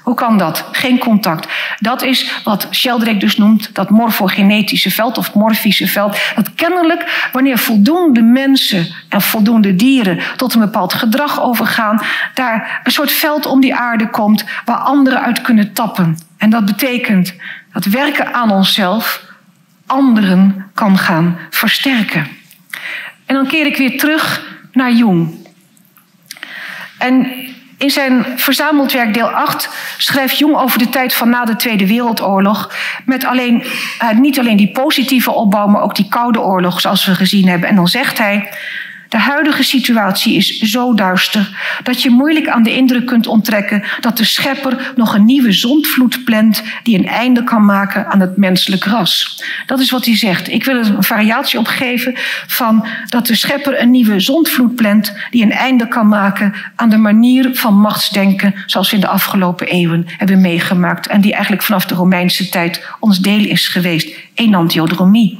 Hoe kan dat? Geen contact. Dat is wat Sheldrake dus noemt dat morfogenetische veld of morfische veld. Dat kennelijk wanneer voldoende mensen en voldoende dieren tot een bepaald gedrag overgaan, daar een soort veld om die aarde komt waar anderen uit kunnen tappen. En dat betekent dat werken aan onszelf anderen kan gaan versterken. En dan keer ik weer terug naar Jung. En in zijn verzameld werk deel 8 schrijft Jung over de tijd van na de Tweede Wereldoorlog. Met alleen, uh, niet alleen die positieve opbouw, maar ook die koude oorlog, zoals we gezien hebben. En dan zegt hij. De huidige situatie is zo duister dat je moeilijk aan de indruk kunt onttrekken dat de schepper nog een nieuwe zondvloed plant die een einde kan maken aan het menselijk ras. Dat is wat hij zegt. Ik wil er een variatie op geven van dat de schepper een nieuwe zondvloed plant die een einde kan maken aan de manier van machtsdenken zoals we in de afgelopen eeuwen hebben meegemaakt en die eigenlijk vanaf de Romeinse tijd ons deel is geweest. Enantiodromie.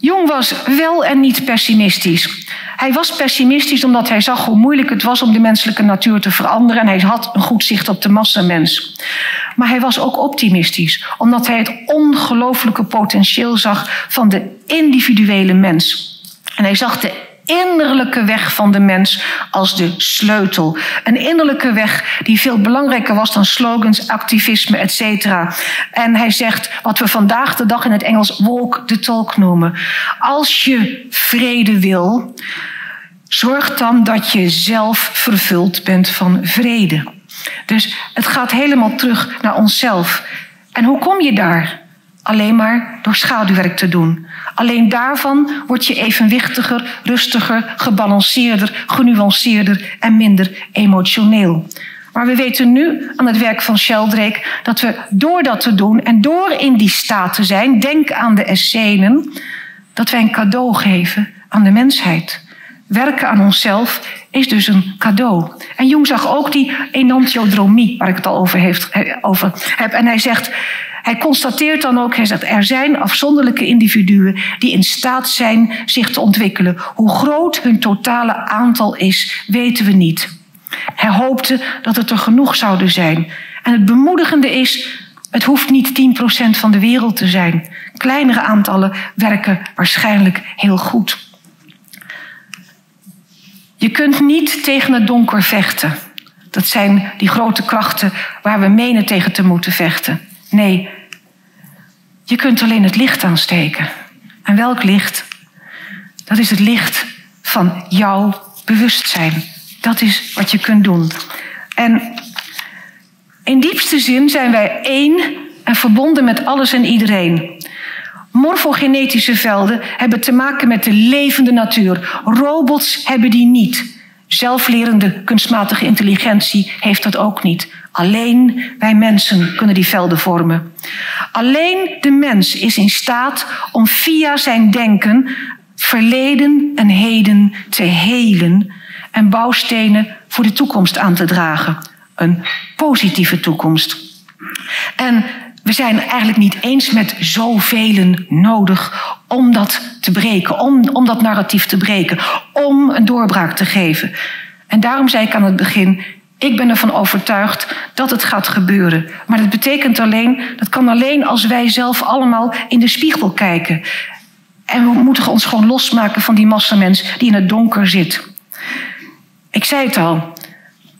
Jung was wel en niet pessimistisch. Hij was pessimistisch omdat hij zag hoe moeilijk het was om de menselijke natuur te veranderen en hij had een goed zicht op de massamens. Maar hij was ook optimistisch omdat hij het ongelooflijke potentieel zag van de individuele mens. En hij zag de innerlijke weg van de mens als de sleutel. Een innerlijke weg die veel belangrijker was dan slogans, activisme, etc. En hij zegt wat we vandaag de dag in het Engels walk the talk noemen. Als je vrede wil, zorg dan dat je zelf vervuld bent van vrede. Dus het gaat helemaal terug naar onszelf. En hoe kom je daar? Alleen maar door schaduwwerk te doen. Alleen daarvan word je evenwichtiger, rustiger, gebalanceerder, genuanceerder en minder emotioneel. Maar we weten nu aan het werk van Sheldrake dat we door dat te doen en door in die staat te zijn, denk aan de Essenen, dat wij een cadeau geven aan de mensheid. Werken aan onszelf is dus een cadeau. En Jung zag ook die enantiodromie, waar ik het al over, heeft, over heb. En hij zegt, hij constateert dan ook, hij zegt, er zijn afzonderlijke individuen die in staat zijn zich te ontwikkelen. Hoe groot hun totale aantal is, weten we niet. Hij hoopte dat het er genoeg zouden zijn. En het bemoedigende is, het hoeft niet 10% van de wereld te zijn. Kleinere aantallen werken waarschijnlijk heel goed. Je kunt niet tegen het donker vechten. Dat zijn die grote krachten waar we menen tegen te moeten vechten. Nee, je kunt alleen het licht aansteken. En welk licht? Dat is het licht van jouw bewustzijn. Dat is wat je kunt doen. En in diepste zin zijn wij één en verbonden met alles en iedereen. Morfogenetische velden hebben te maken met de levende natuur. Robots hebben die niet. Zelflerende kunstmatige intelligentie heeft dat ook niet. Alleen wij mensen kunnen die velden vormen. Alleen de mens is in staat om via zijn denken verleden en heden te helen en bouwstenen voor de toekomst aan te dragen. Een positieve toekomst. En we zijn eigenlijk niet eens met zoveel nodig om dat te breken, om, om dat narratief te breken, om een doorbraak te geven. En daarom zei ik aan het begin, Ik ben ervan overtuigd dat het gaat gebeuren. Maar dat betekent alleen, dat kan alleen als wij zelf allemaal in de spiegel kijken. En we moeten ons gewoon losmaken van die massamens die in het donker zit. Ik zei het al.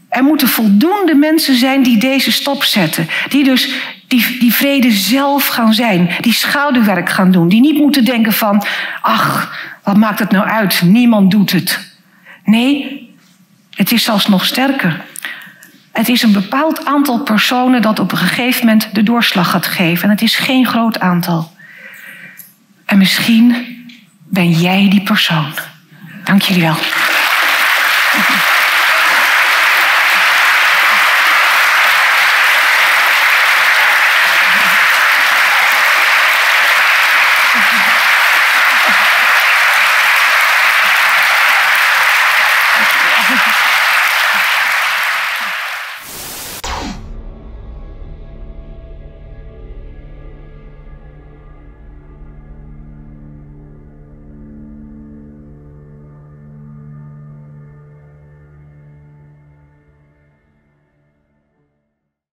Er moeten voldoende mensen zijn die deze stap zetten. Die dus die, die vrede zelf gaan zijn. Die schaduwwerk gaan doen. Die niet moeten denken van, ach, wat maakt het nou uit? Niemand doet het. Nee, het is zelfs nog sterker. Het is een bepaald aantal personen dat op een gegeven moment de doorslag gaat geven. En het is geen groot aantal. En misschien ben jij die persoon. Dank jullie wel.